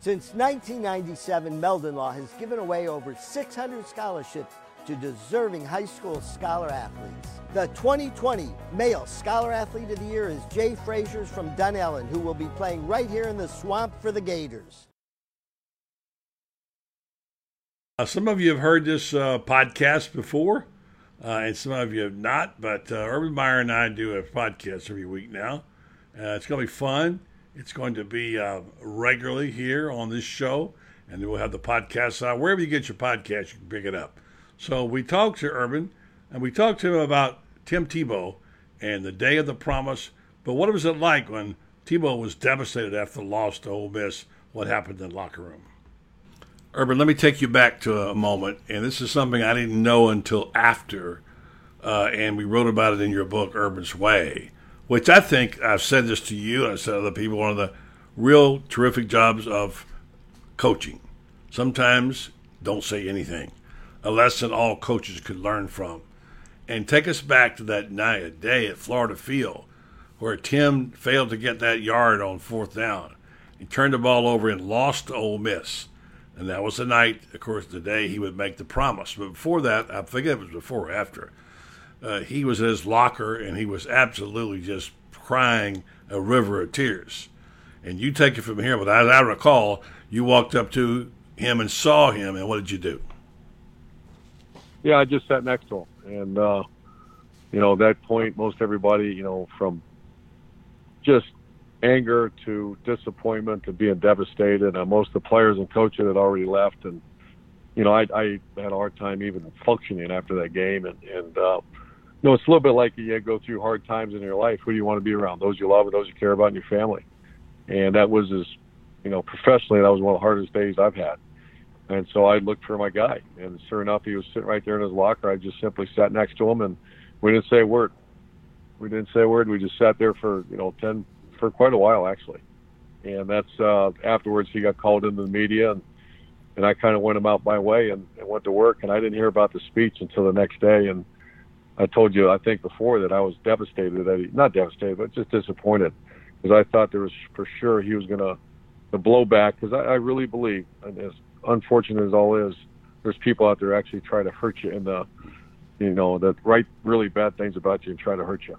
Since 1997, Meldon Law has given away over 600 scholarships to deserving high school scholar athletes. The 2020 Male Scholar Athlete of the Year is Jay Frazier's from Dunnellon, who will be playing right here in the swamp for the Gators. Uh, some of you have heard this uh, podcast before, uh, and some of you have not, but uh, Urban Meyer and I do a podcast every week now. Uh, it's going to be fun. It's going to be uh, regularly here on this show, and then we'll have the podcast out. Wherever you get your podcast, you can pick it up. So we talked to Urban, and we talked to him about Tim Tebow and the day of the promise. But what was it like when Tebow was devastated after the loss to Ole Miss? What happened in the locker room? Urban, let me take you back to a moment, and this is something I didn't know until after, uh, and we wrote about it in your book, Urban's Way, which I think I've said this to you, I said to other people, one of the real terrific jobs of coaching. Sometimes don't say anything, a lesson all coaches could learn from. And take us back to that night, day at Florida Field, where Tim failed to get that yard on fourth down. He turned the ball over and lost to Ole Miss. And that was the night, of course, the day he would make the promise. But before that, I forget it was before or after, uh, he was in his locker and he was absolutely just crying a river of tears. And you take it from here, but as I recall, you walked up to him and saw him, and what did you do? Yeah, I just sat next to him, and uh, you know, at that point, most everybody, you know, from just anger to disappointment to being devastated. And most of the players and coaches had already left, and you know, I, I had a hard time even functioning after that game. And, and uh, you know, it's a little bit like you go through hard times in your life. Who do you want to be around? Those you love and those you care about in your family. And that was as, you know, professionally, that was one of the hardest days I've had. And so I looked for my guy, and sure enough, he was sitting right there in his locker. I just simply sat next to him, and we didn't say a word. We didn't say a word. We just sat there for you know ten for quite a while actually. And that's uh, afterwards he got called into the media, and and I kind of went about my way and, and went to work. And I didn't hear about the speech until the next day. And I told you I think before that I was devastated that he not devastated but just disappointed because I thought there was for sure he was gonna the blowback because I, I really believe and as unfortunate as all is, there's people out there actually try to hurt you in the you know that write really bad things about you and try to hurt you.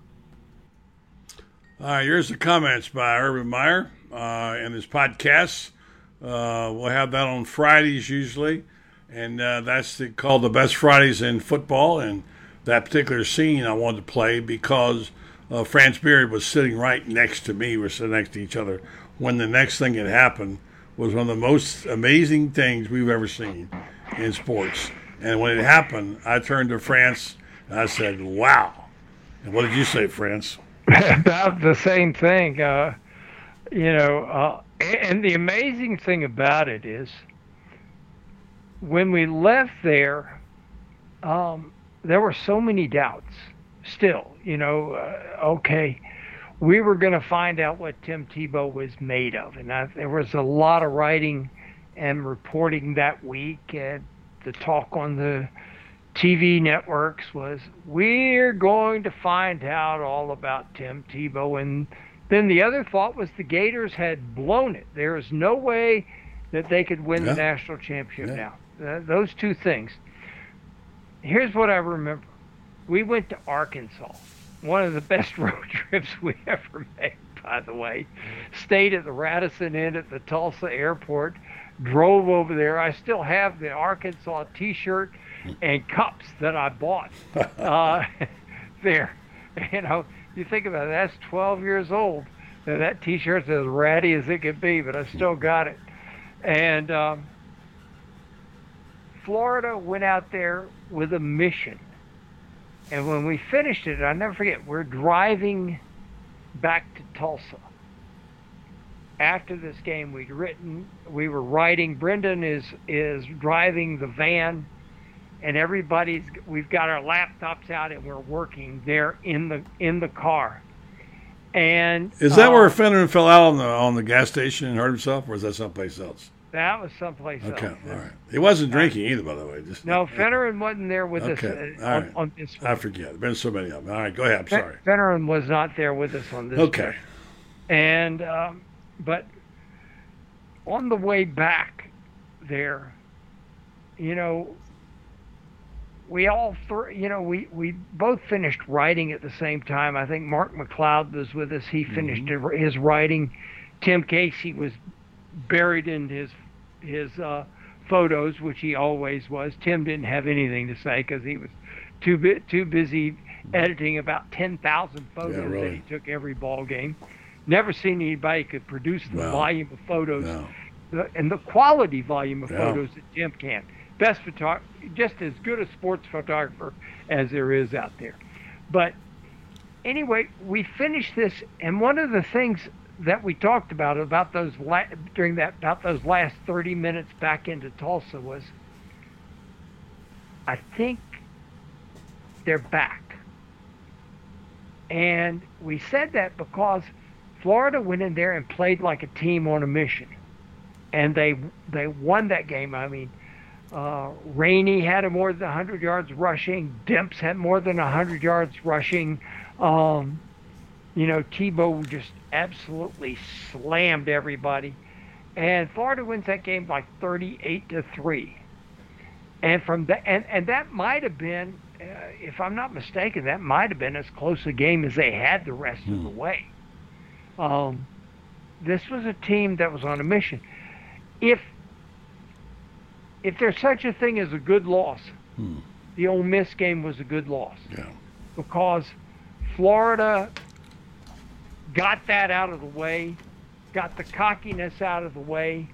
All right, here's the comments by Urban Meyer uh, in his podcasts. Uh, we'll have that on Fridays usually, and uh, that's the, called the Best Fridays in Football. And that particular scene I wanted to play because uh, Franz Beard was sitting right next to me. We are sitting next to each other when the next thing had happened was one of the most amazing things we've ever seen in sports. And when it happened, I turned to Franz and I said, "Wow!" And what did you say, Franz? about the same thing. Uh, you know, uh, and the amazing thing about it is when we left there, um, there were so many doubts still. You know, uh, okay, we were going to find out what Tim Tebow was made of. And I, there was a lot of writing and reporting that week. And the talk on the TV networks was we're going to find out all about Tim Tebow. And then the other thought was the Gators had blown it. There is no way that they could win yeah. the national championship yeah. now. Those two things. Here's what I remember we went to Arkansas, one of the best road trips we ever made, by the way. Stayed at the Radisson Inn at the Tulsa airport, drove over there. I still have the Arkansas t shirt and cups that I bought uh, there. You know, you think about it, that's 12 years old. And that T-shirt's as ratty as it could be, but I still got it. And um, Florida went out there with a mission. And when we finished it, I'll never forget, we're driving back to Tulsa. After this game, we'd written, we were writing. Brendan is is driving the van and everybody's we've got our laptops out and we're working there in the in the car. And is that uh, where Fenner fell out on the on the gas station and hurt himself, or is that someplace else? That was someplace okay, else. Okay, all right. He wasn't drinking either, by the way. Just, no, Fennerin wasn't there with okay, us uh, on, on, this one. I forget. There's been so many of them. All right, go ahead. I'm sorry. Fennerin was not there with us on this. Okay. Trip. And um, but on the way back there, you know, we all three, you know, we, we both finished writing at the same time. I think Mark McLeod was with us. He finished mm-hmm. his writing. Tim Casey was buried in his his uh, photos, which he always was. Tim didn't have anything to say because he was too bit too busy editing about ten thousand photos yeah, really. that he took every ball game. Never seen anybody could produce the no. volume of photos no. the, and the quality volume of photos that Tim can best photographer, just as good a sports photographer as there is out there. But anyway, we finished this, and one of the things that we talked about about those la- during that about those last 30 minutes back into Tulsa was I think they're back. And we said that because Florida went in there and played like a team on a mission. And they they won that game. I mean, uh, Rainey had more than 100 yards rushing. Demps had more than 100 yards rushing. Um, you know, Tebow just absolutely slammed everybody. And Florida wins that game by 38 to 3. And from that, and, and that might have been, uh, if I'm not mistaken, that might have been as close a game as they had the rest of the way. Um, this was a team that was on a mission. If if there's such a thing as a good loss, Hmm. the Ole Miss game was a good loss. Yeah. Because Florida got that out of the way, got the cockiness out of the way,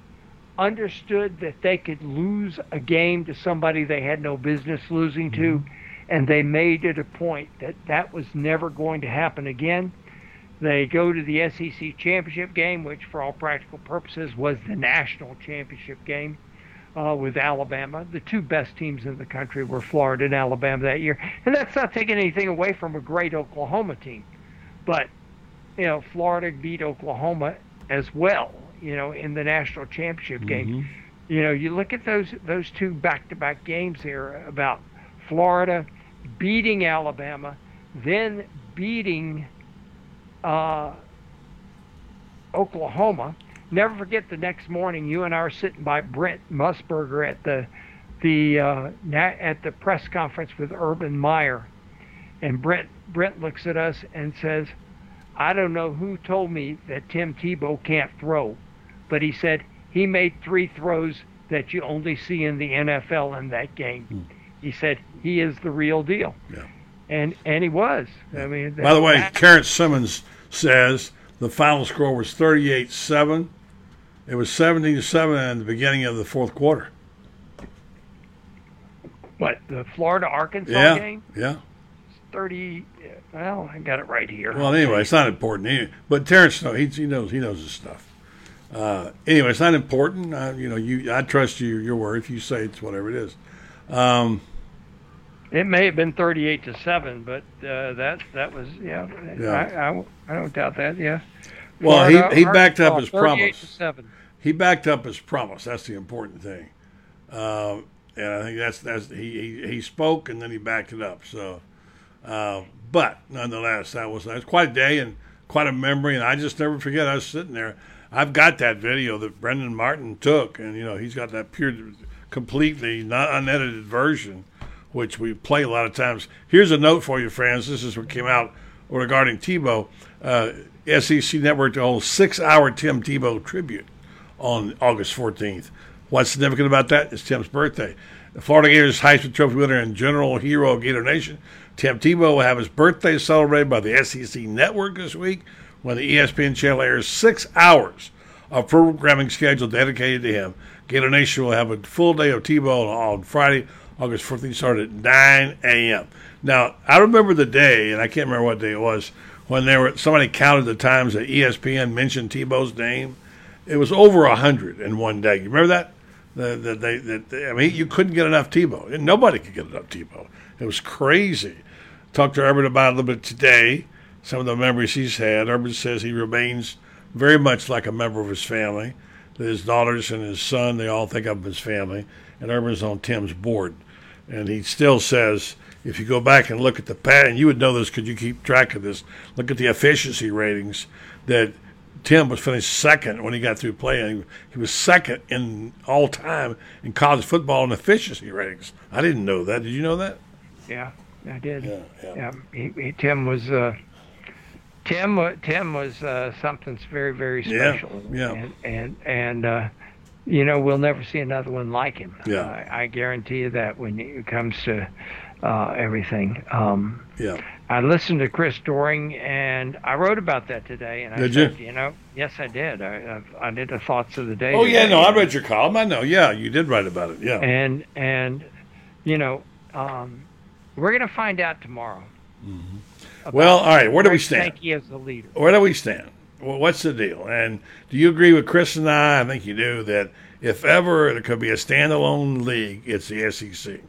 understood that they could lose a game to somebody they had no business losing to, and they made it a point that that was never going to happen again. They go to the SEC championship game, which for all practical purposes was the national championship game uh, with Alabama. The two best teams in the country were Florida and Alabama that year. And that's not taking anything away from a great Oklahoma team. But, you know, Florida beat Oklahoma as well, you know, in the national championship game. You know, you look at those those two back-to-back games here about Florida beating Alabama, then beating uh, Oklahoma. Never forget the next morning, you and I are sitting by Brent Musburger at the the uh, at the press conference with Urban Meyer, and Brent Brent looks at us and says, "I don't know who told me that Tim Tebow can't throw, but he said he made three throws that you only see in the NFL in that game." Hmm. He said he is the real deal. Yeah. And and he was. I mean, By the way, that- Terrence Simmons says the final score was 38 7. It was 17 7 in the beginning of the fourth quarter. what the Florida Arkansas Yeah. game? Yeah. Thirty. Well, I got it right here. Well, anyway, it's not important. He, but Terrence, no, he, he knows he knows his stuff. Uh, anyway, it's not important. Uh, you know, you I trust you your word. If you say it's whatever it is. Um, It may have been thirty-eight to seven, but uh, that that was yeah. Yeah. I, I, I don't doubt that. Yeah. well, Florida, he, he backed up his promise. Seven. He backed up his promise. That's the important thing. Um, and I think that's that's he, he he spoke and then he backed it up. So, uh, but nonetheless, that was that was quite a day and quite a memory. And I just never forget. I was sitting there. I've got that video that Brendan Martin took, and you know he's got that pure, completely not unedited version, which we play a lot of times. Here's a note for you, friends. This is what came out regarding Tebow. Uh, SEC Network to hold six-hour Tim Tebow tribute on August 14th. What's significant about that? It's Tim's birthday. The Florida Gators Heisman Trophy winner and general hero of Gator Nation, Tim Tebow, will have his birthday celebrated by the SEC Network this week when the ESPN channel airs six hours of programming schedule dedicated to him. Gator Nation will have a full day of Tebow on Friday, August 14th, started at 9 a.m. Now, I remember the day, and I can't remember what day it was, when there were somebody counted the times that ESPN mentioned Tebow's name. It was over a hundred in one day. You remember that? The, the, they, the, I mean, you couldn't get enough Tebow. Nobody could get enough Tebow. It was crazy. Talked to Urban about a little bit today. Some of the memories he's had. Urban says he remains very much like a member of his family. His daughters and his son, they all think of him as family. And Urban's on Tim's board. And he still says, if you go back and look at the and you would know this because you keep track of this, look at the efficiency ratings that Tim was finished second when he got through playing. He was second in all time in college football in efficiency ratings. I didn't know that. Did you know that? Yeah, I did. Yeah, yeah. he, he, Tim was uh, Tim. Tim was uh, something very, very special. yeah. And and, and uh, you know we'll never see another one like him. Yeah. I, I guarantee you that when it comes to uh, everything. Um, Yeah. I listened to Chris Doering, and I wrote about that today. And I Did said, you? know, yes, I did. I, I, I did the thoughts of the day. Oh yeah, no, I read your column. I know. Yeah, you did write about it. Yeah. And and you know, um, we're going to find out tomorrow. Mm-hmm. about Well, all right. Where do we stand? Sankey as the leader. Where do we stand? what's the deal? And do you agree with Chris and I? I think you do that. If ever there could be a standalone league, it's the SEC.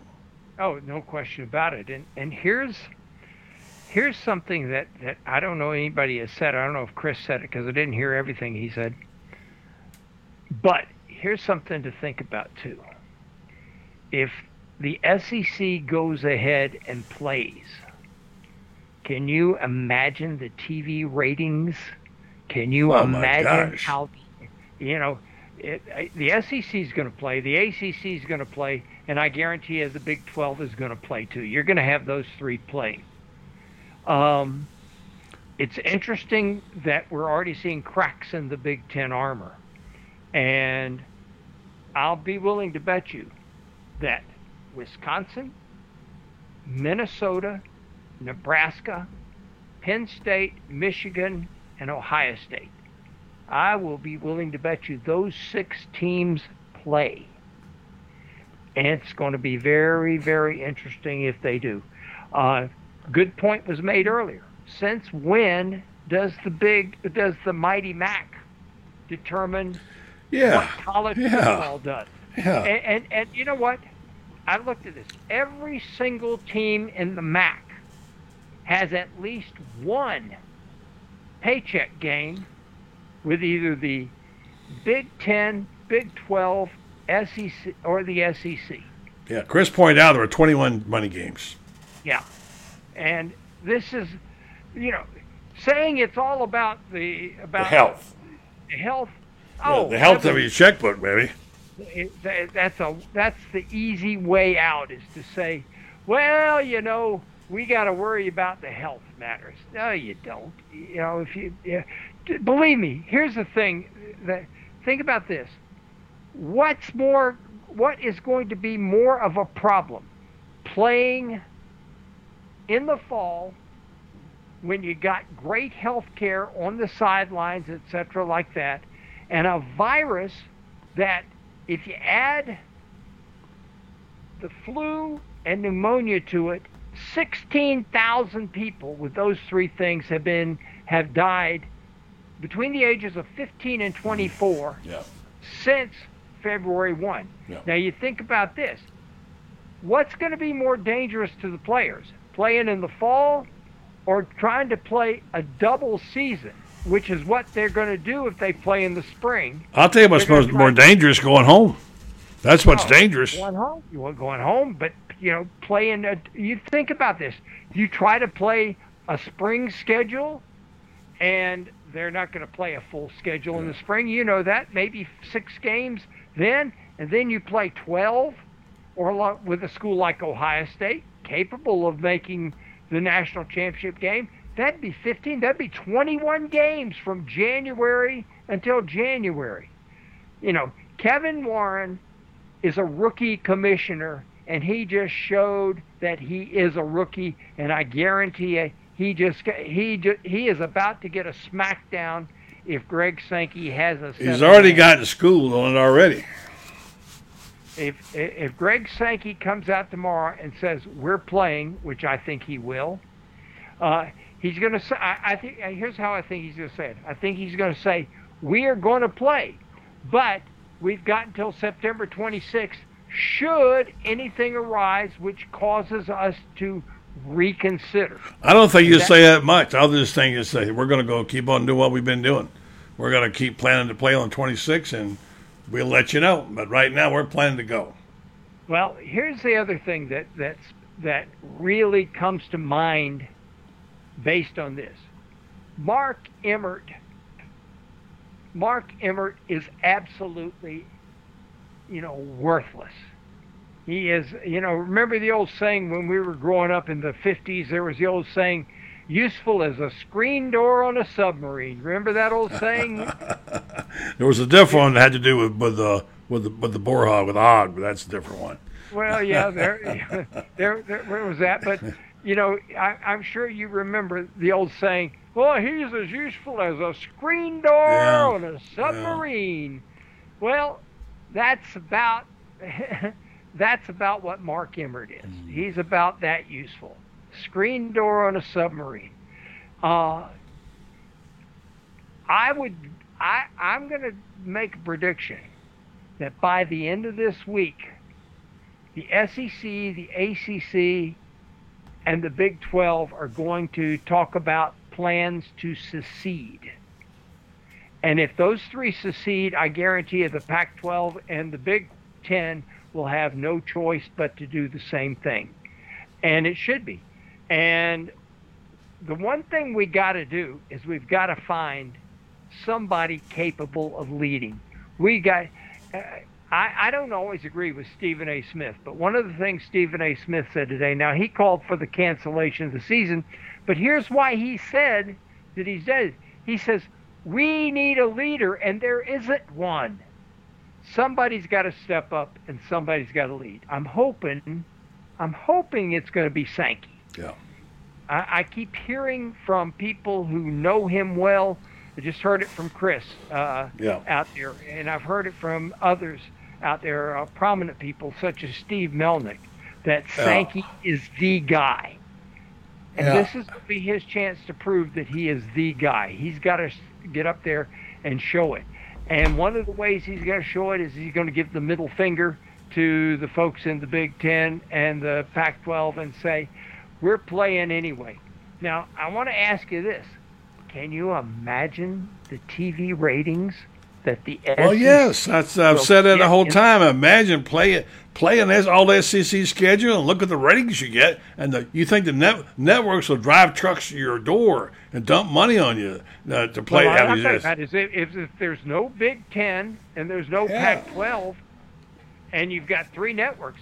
Oh, no question about it. And and here's here's something that, that I don't know anybody has said. I don't know if Chris said it because I didn't hear everything he said. But here's something to think about too. If the SEC goes ahead and plays, can you imagine the TV ratings? Can you Oh, imagine how you know it, the SEC is going to play, the ACC is going to play, and I guarantee you the Big 12 is going to play too. You're going to have those three play. Um, it's interesting that we're already seeing cracks in the Big Ten armor, and I'll be willing to bet you that Wisconsin, Minnesota, Nebraska, Penn State, Michigan, and Ohio State. I will be willing to bet you those six teams play. And it's going to be very, very interesting if they do. Uh, good point was made earlier. Since when does the big, does the mighty Mac determine Yeah. what college Yeah. football does? Yeah. And, and and you know what? I looked at this. Every single team in the MAC has at least one paycheck game with either the Big Ten, Big Twelve, SEC, or the SEC. Yeah, Chris pointed out there were 21 money games. Yeah. And this is, you know, saying it's all about the about The health. The health. Yeah, Oh, the health of your checkbook, baby. That's a that's the easy way out is to say, well, you know, we got to worry about the health matters. No, you don't. You know, if you yeah, believe me, here's the thing. That think about this. What's more? What is going to be more of a problem? Playing in the fall when you got great health care on the sidelines, etc., like that, and a virus that if you add the flu and pneumonia to it, 16,000 people with those three things have been have died between the ages of 15 and 24 Yeah. since February 1. Yeah. Now you think about this. What's going to be more dangerous to the players? Playing in the fall or trying to play a double season, which is what they're going to do if they play in the spring. I'll tell you what's most, more dangerous going home. That's what's Oh, dangerous. Going home. You want going home, but you know, playing. A, you think about this. You try to play a spring schedule, and they're not going to play a full schedule in the spring. You know that. Maybe six games then, and then you play twelve, or with a school like Ohio State, capable of making the national championship game. That'd be 15. That'd be 21 games from January until January. You know, Kevin Warren is a rookie commissioner, and he just showed that he is a rookie. And I guarantee you, he just he ju- he is about to get a smackdown if Greg Sankey has a. He's already gotten schooled on it already. If if Greg Sankey comes out tomorrow and says we're playing, which I think he will, uh, he's going to say. I, I think here's how I think he's going to say it. I think he's going to say we are going to play, but we've got until September 26th. Should anything arise which causes us to reconsider, I don't think you That- say that much. I'll just think you say we're going to go keep on doing what we've been doing. We're going to keep planning to play on 26, and we'll let you know. But right now, we're planning to go. Well, here's the other thing that that's that really comes to mind based on this. Mark Emmert Mark Emmert is absolutely you know worthless. He is, you know, remember the old saying when we were growing up in the 50s there was the old saying useful as a screen door on a submarine. Remember that old saying? There was a different one that had to do with with uh, the with the with the boar hog with the hog, but that's a different one. Well, yeah, there, there, there, where was that? But you know, I, I'm sure you remember the old saying, "Well, he's as useful as a screen door Yeah, on a submarine." Well, that's about that's about what Mark Emmert is. He's about that useful. Screen door on a submarine. Uh, I would. I I'm going to make a prediction that by the end of this week, the SEC, the ACC, and the Big 12 are going to talk about plans to secede. And if those three secede, I guarantee you the Pac 12 and the Big 10 will have no choice but to do the same thing. And it should be. And the one thing we got to do is we've got to find somebody capable of leading. We got. Uh, I, I don't always agree with Stephen A. Smith, but one of the things Stephen A. Smith said today, now he called for the cancellation of the season, but here's why he said that he said, he says, we need a leader, and there isn't one. Somebody's got to step up, and somebody's got to lead. I'm hoping, I'm hoping it's going to be Sankey. Yeah. I, I keep hearing from people who know him well. I just heard it from Chris uh, Yeah. out there, and I've heard it from others out there, uh, prominent people such as Steve Melnyk, that. Sankey is the guy. And Yeah. this is going to be his chance to prove that he is the guy. He's got to get up there and show it. And one of the ways he's going to show it is he's going to give the middle finger to the folks in the Big Ten and the Pac 12 and say, we're playing anyway. Now, I want to ask you this. Can you imagine the TV ratings that the Well, yes, that's I've said that the whole time. Imagine play playing this all the SEC schedule and look at the ratings you get, and the, you think the net, networks will drive trucks to your door and dump money on you uh, to play Well, what I'm these about is if, if, if there's no Big Ten and there's no Yeah. Pac-12, and you've got three networks,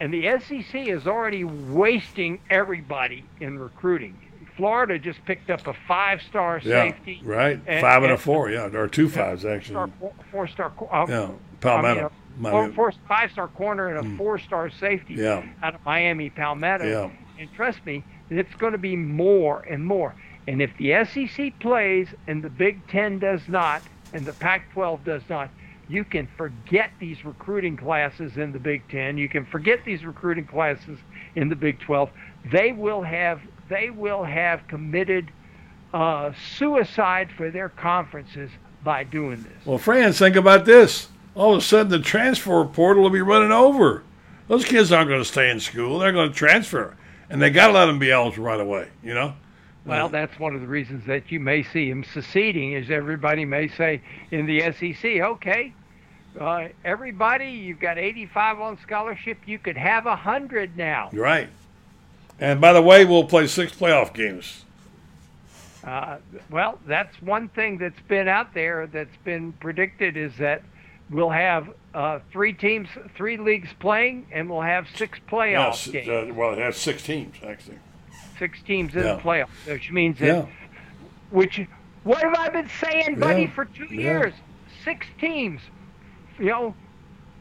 and the SEC is already wasting everybody in recruiting. Florida just picked up a five-star Yeah, safety, right. and- Five and a four, yeah, or two fives actually. Four-star co- Uh, Yeah, I mean, Palmetto. uh, Miami. four, four, five-star corner and a Mm. four-star safety Yeah. out of Miami Palmetto. Yeah. And trust me, it's going to be more and more. And if the SEC plays and the Big Ten does not, and the Pac-12 does not, you can forget these recruiting classes in the Big Ten. You can forget these recruiting classes in the Big 12. They will have they will have committed uh, suicide for their conferences by doing this. Well, Franz, think about this. All of a sudden, the transfer portal will be running over. Those kids aren't going to stay in school; they're going to transfer, and they got to let them be eligible right away. You know. Well, that's one of the reasons that you may see him seceding, is everybody may say in the SEC, okay, uh, everybody, you've got 85 on scholarship, you could have 100 now. You're right. And by the way, we'll play six playoff games. Uh, well, that's one thing that's been out there that's been predicted is that we'll have uh, three teams, three leagues playing, and we'll have six playoff Yes, games. uh, well, it has six teams actually. six teams in Yeah. the playoff, which means that Yeah. which what have I been saying, buddy, Yeah. for two years? Six teams. You know,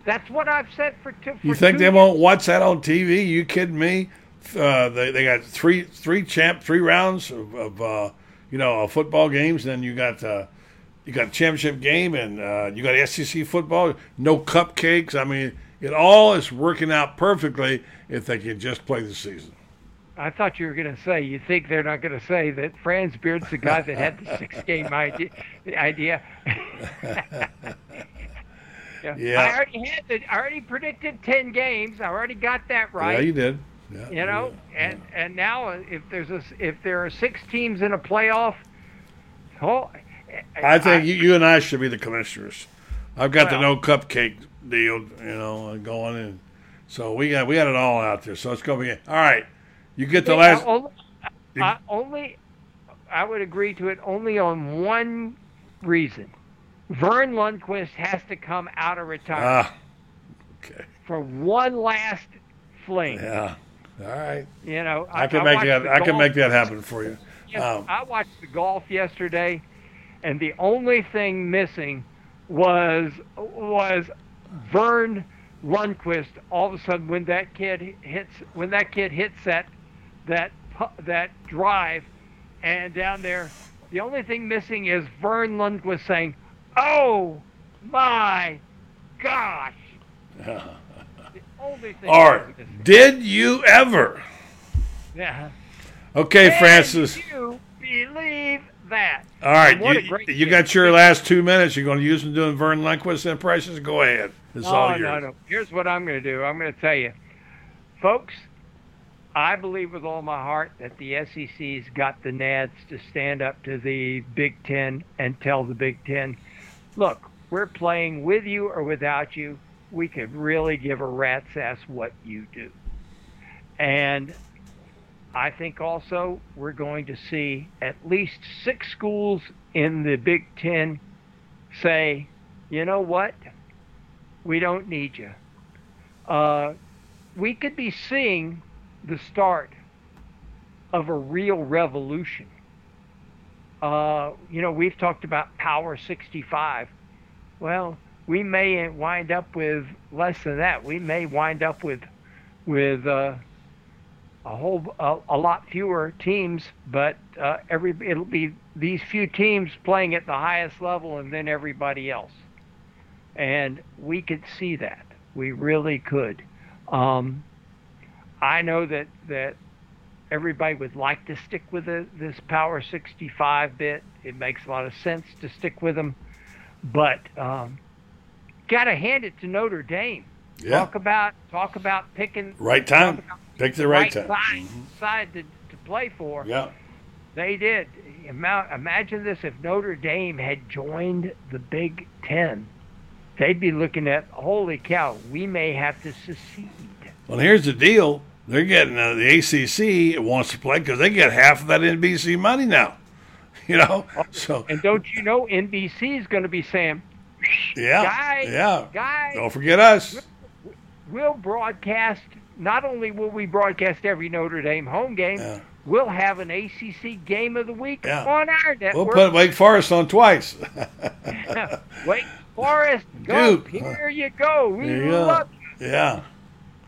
that's what I've said for two. For You think two they years. won't watch that on TV? You kidding me? Uh, they they got three three champ three rounds of, of uh, you know uh, football games. Then you got uh, you got championship game and uh, you got SEC football. No cupcakes. I mean, it all is working out perfectly if they can just play the season. I thought you were going to say you think they're not going to say that Franz Beard's the guy that had the six game idea. idea. yeah. Yeah. I already had the, I already predicted ten games. I already got that right. Yeah, you did. Yeah, you know, and and now uh, if there's a if there are six teams in a playoff, oh, I think you, you and I should be the commissioners. I've got the no cupcake deal, you know, going in. So we got we got it all out there. So it's gonna be all right. You get the Yeah, last. Only, I, only, I would agree to it only on one reason. Verne Lundquist has to come out of retirement Ah, okay. for one last fling. Yeah. All right. You know, I can make that. I can make that happen for you. Yes, Um, I watched the golf yesterday, and the only thing missing was was Verne Lundquist. All of a sudden, when that kid hits when that kid hits that that that drive, and down there, the only thing missing is Verne Lundquist saying, "Oh my gosh!" The only thing. all that was right. missing. Did you ever? Yeah. Okay, Can Francis. you believe that. All right, And what a you, you got your last two minutes. You're going to use them doing Verne Lundquist impressions. Go ahead. It's no, all no, yours. no. Here's what I'm going to do. I'm going to tell you, folks. I believe with all my heart that the SEC's got the nads to stand up to the Big Ten and tell the Big Ten, look, we're playing with you or without you. We could really give a rat's ass what you do. And I think also we're going to see at least six schools in the Big Ten say, you know what? We don't need you. Uh, we could be seeing the start of a real revolution. Uh, you know, we've talked about Power 65. Well, we may wind up with less than that. We may wind up with with uh, a whole a, a lot fewer teams, but uh, every it'll be these few teams playing at the highest level, and then everybody else. And we could see that. We really could. Um, I know that that everybody would like to stick with the, this Power 65 bit. It makes a lot of sense to stick with them, but um, got to hand it to Notre Dame. Yeah. Talk about talk about picking Right time. Pick the right, right time. side, side to, to play for. Yeah. They did. Imagine this if Notre Dame had joined the Big Ten. They'd be looking at, holy cow, we may have to secede. Well, here's the deal. They're getting uh, the ACC wants to play because they get half of that NBC money now. You know, so And don't you know NBC is going to be saying, yeah, guys, yeah. guys, Don't forget us. we'll broadcast, not only will we broadcast every Notre Dame home game, we'll have an ACC game of the week Yeah. on our network. We'll put Wake Forest on twice. Wake Forest, go. Duke. Here you go. We There you go. love Yeah.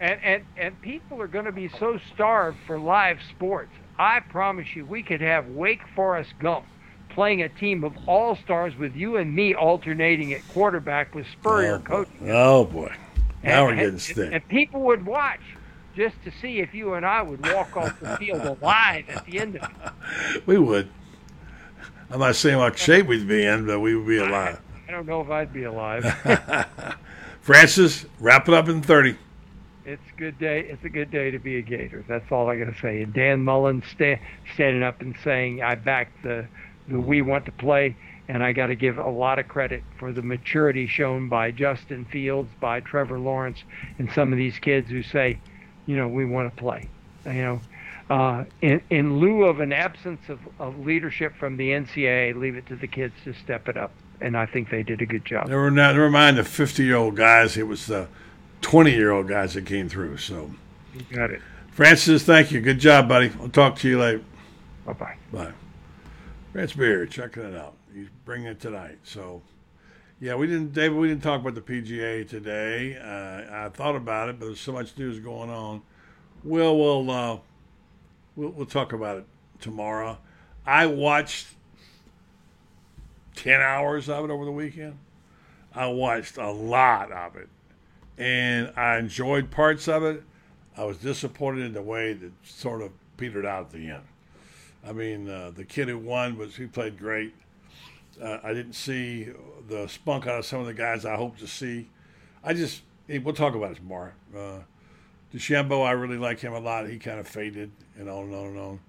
And, and and people are going to be so starved for live sports. I promise you, we could have Wake Forest Gump playing a team of all stars with you and me alternating at quarterback with Spurrier Oh, coaching. Oh boy. Now we're getting and, stiff. and people would watch just to see if you and I would walk off the field alive at the end of it. We would. I'm not saying what shape we'd be in, but we would be alive. I don't know if I'd be alive. Francis, wrap it up in 30. It's a good day. It's a good day to be a Gator. That's all I got to say. And Dan Mullen sta- standing up and saying, "I back the the we want to play," and I got to give a lot of credit for the maturity shown by Justin Fields, by Trevor Lawrence, and some of these kids who say, "You know, we want to play." You know, uh, in in lieu of an absence of, of leadership from the NCAA, leave it to the kids to step it up, and I think they did a good job. Never, not, never mind the 50 year old guys. It was the 20 year old guys that came through. So, You got it. Francis, thank you. Good job, buddy. I'll talk to you later. Bye bye bye. Franz Beard, checking it out. He's bringing it tonight. So, yeah, we didn't, David. We didn't talk about the PGA today. Uh, I thought about it, but there's so much news going on. We'll we'll uh, we'll, we'll talk about it tomorrow. I watched ten hours of it over the weekend. I watched a lot of it, and I enjoyed parts of it. I was disappointed in the way that sort of petered out at the end. I mean, uh, the kid who won was he played great. Uh, I didn't see the spunk out of some of the guys I hoped to see. I just we'll talk about it tomorrow. Uh, DeChambeau, I really like him a lot. He kind of faded and on and on and on.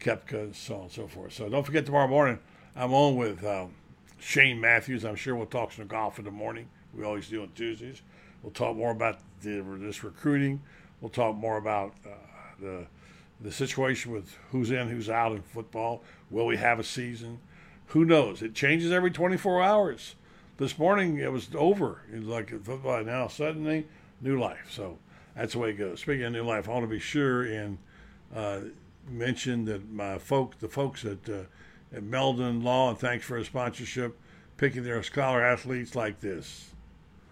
Koepka so on and so forth. So don't forget tomorrow morning. I'm on with um, Shane Matthews. I'm sure we'll talk some golf in the morning. We always do on Tuesdays. We'll talk more about the, this recruiting. We'll talk more about uh, the the situation with who's in, who's out in football. Will we have a season? Who knows? It changes every 24 hours. This morning it was over. It was like football. Now suddenly, new life. So that's the way it goes. Speaking of new life, I want to be sure and uh, mention that my folk, the folks at, uh, at Meldon Law, and thanks for a sponsorship, picking their scholar athletes like this.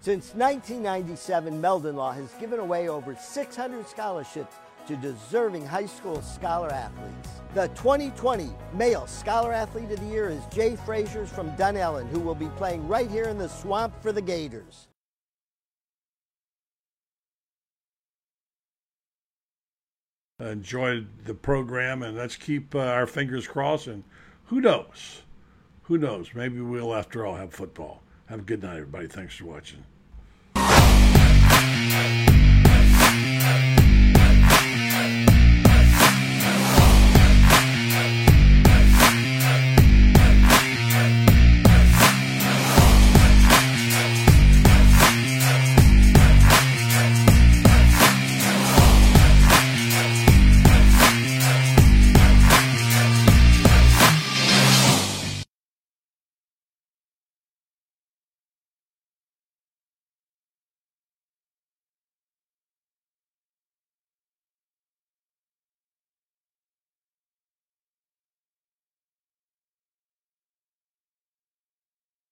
Since 1997, Meldon Law has given away over 600 scholarships to deserving high school scholar athletes. The 2020 Male Scholar Athlete of the Year is Jay Frazier's from Dunnellon, who will be playing right here in the swamp for the Gators. enjoyed the program, and let's keep uh, our fingers crossed and who knows? Who knows? Maybe we'll, after all, have football. Have a good night, everybody. Thanks for watching.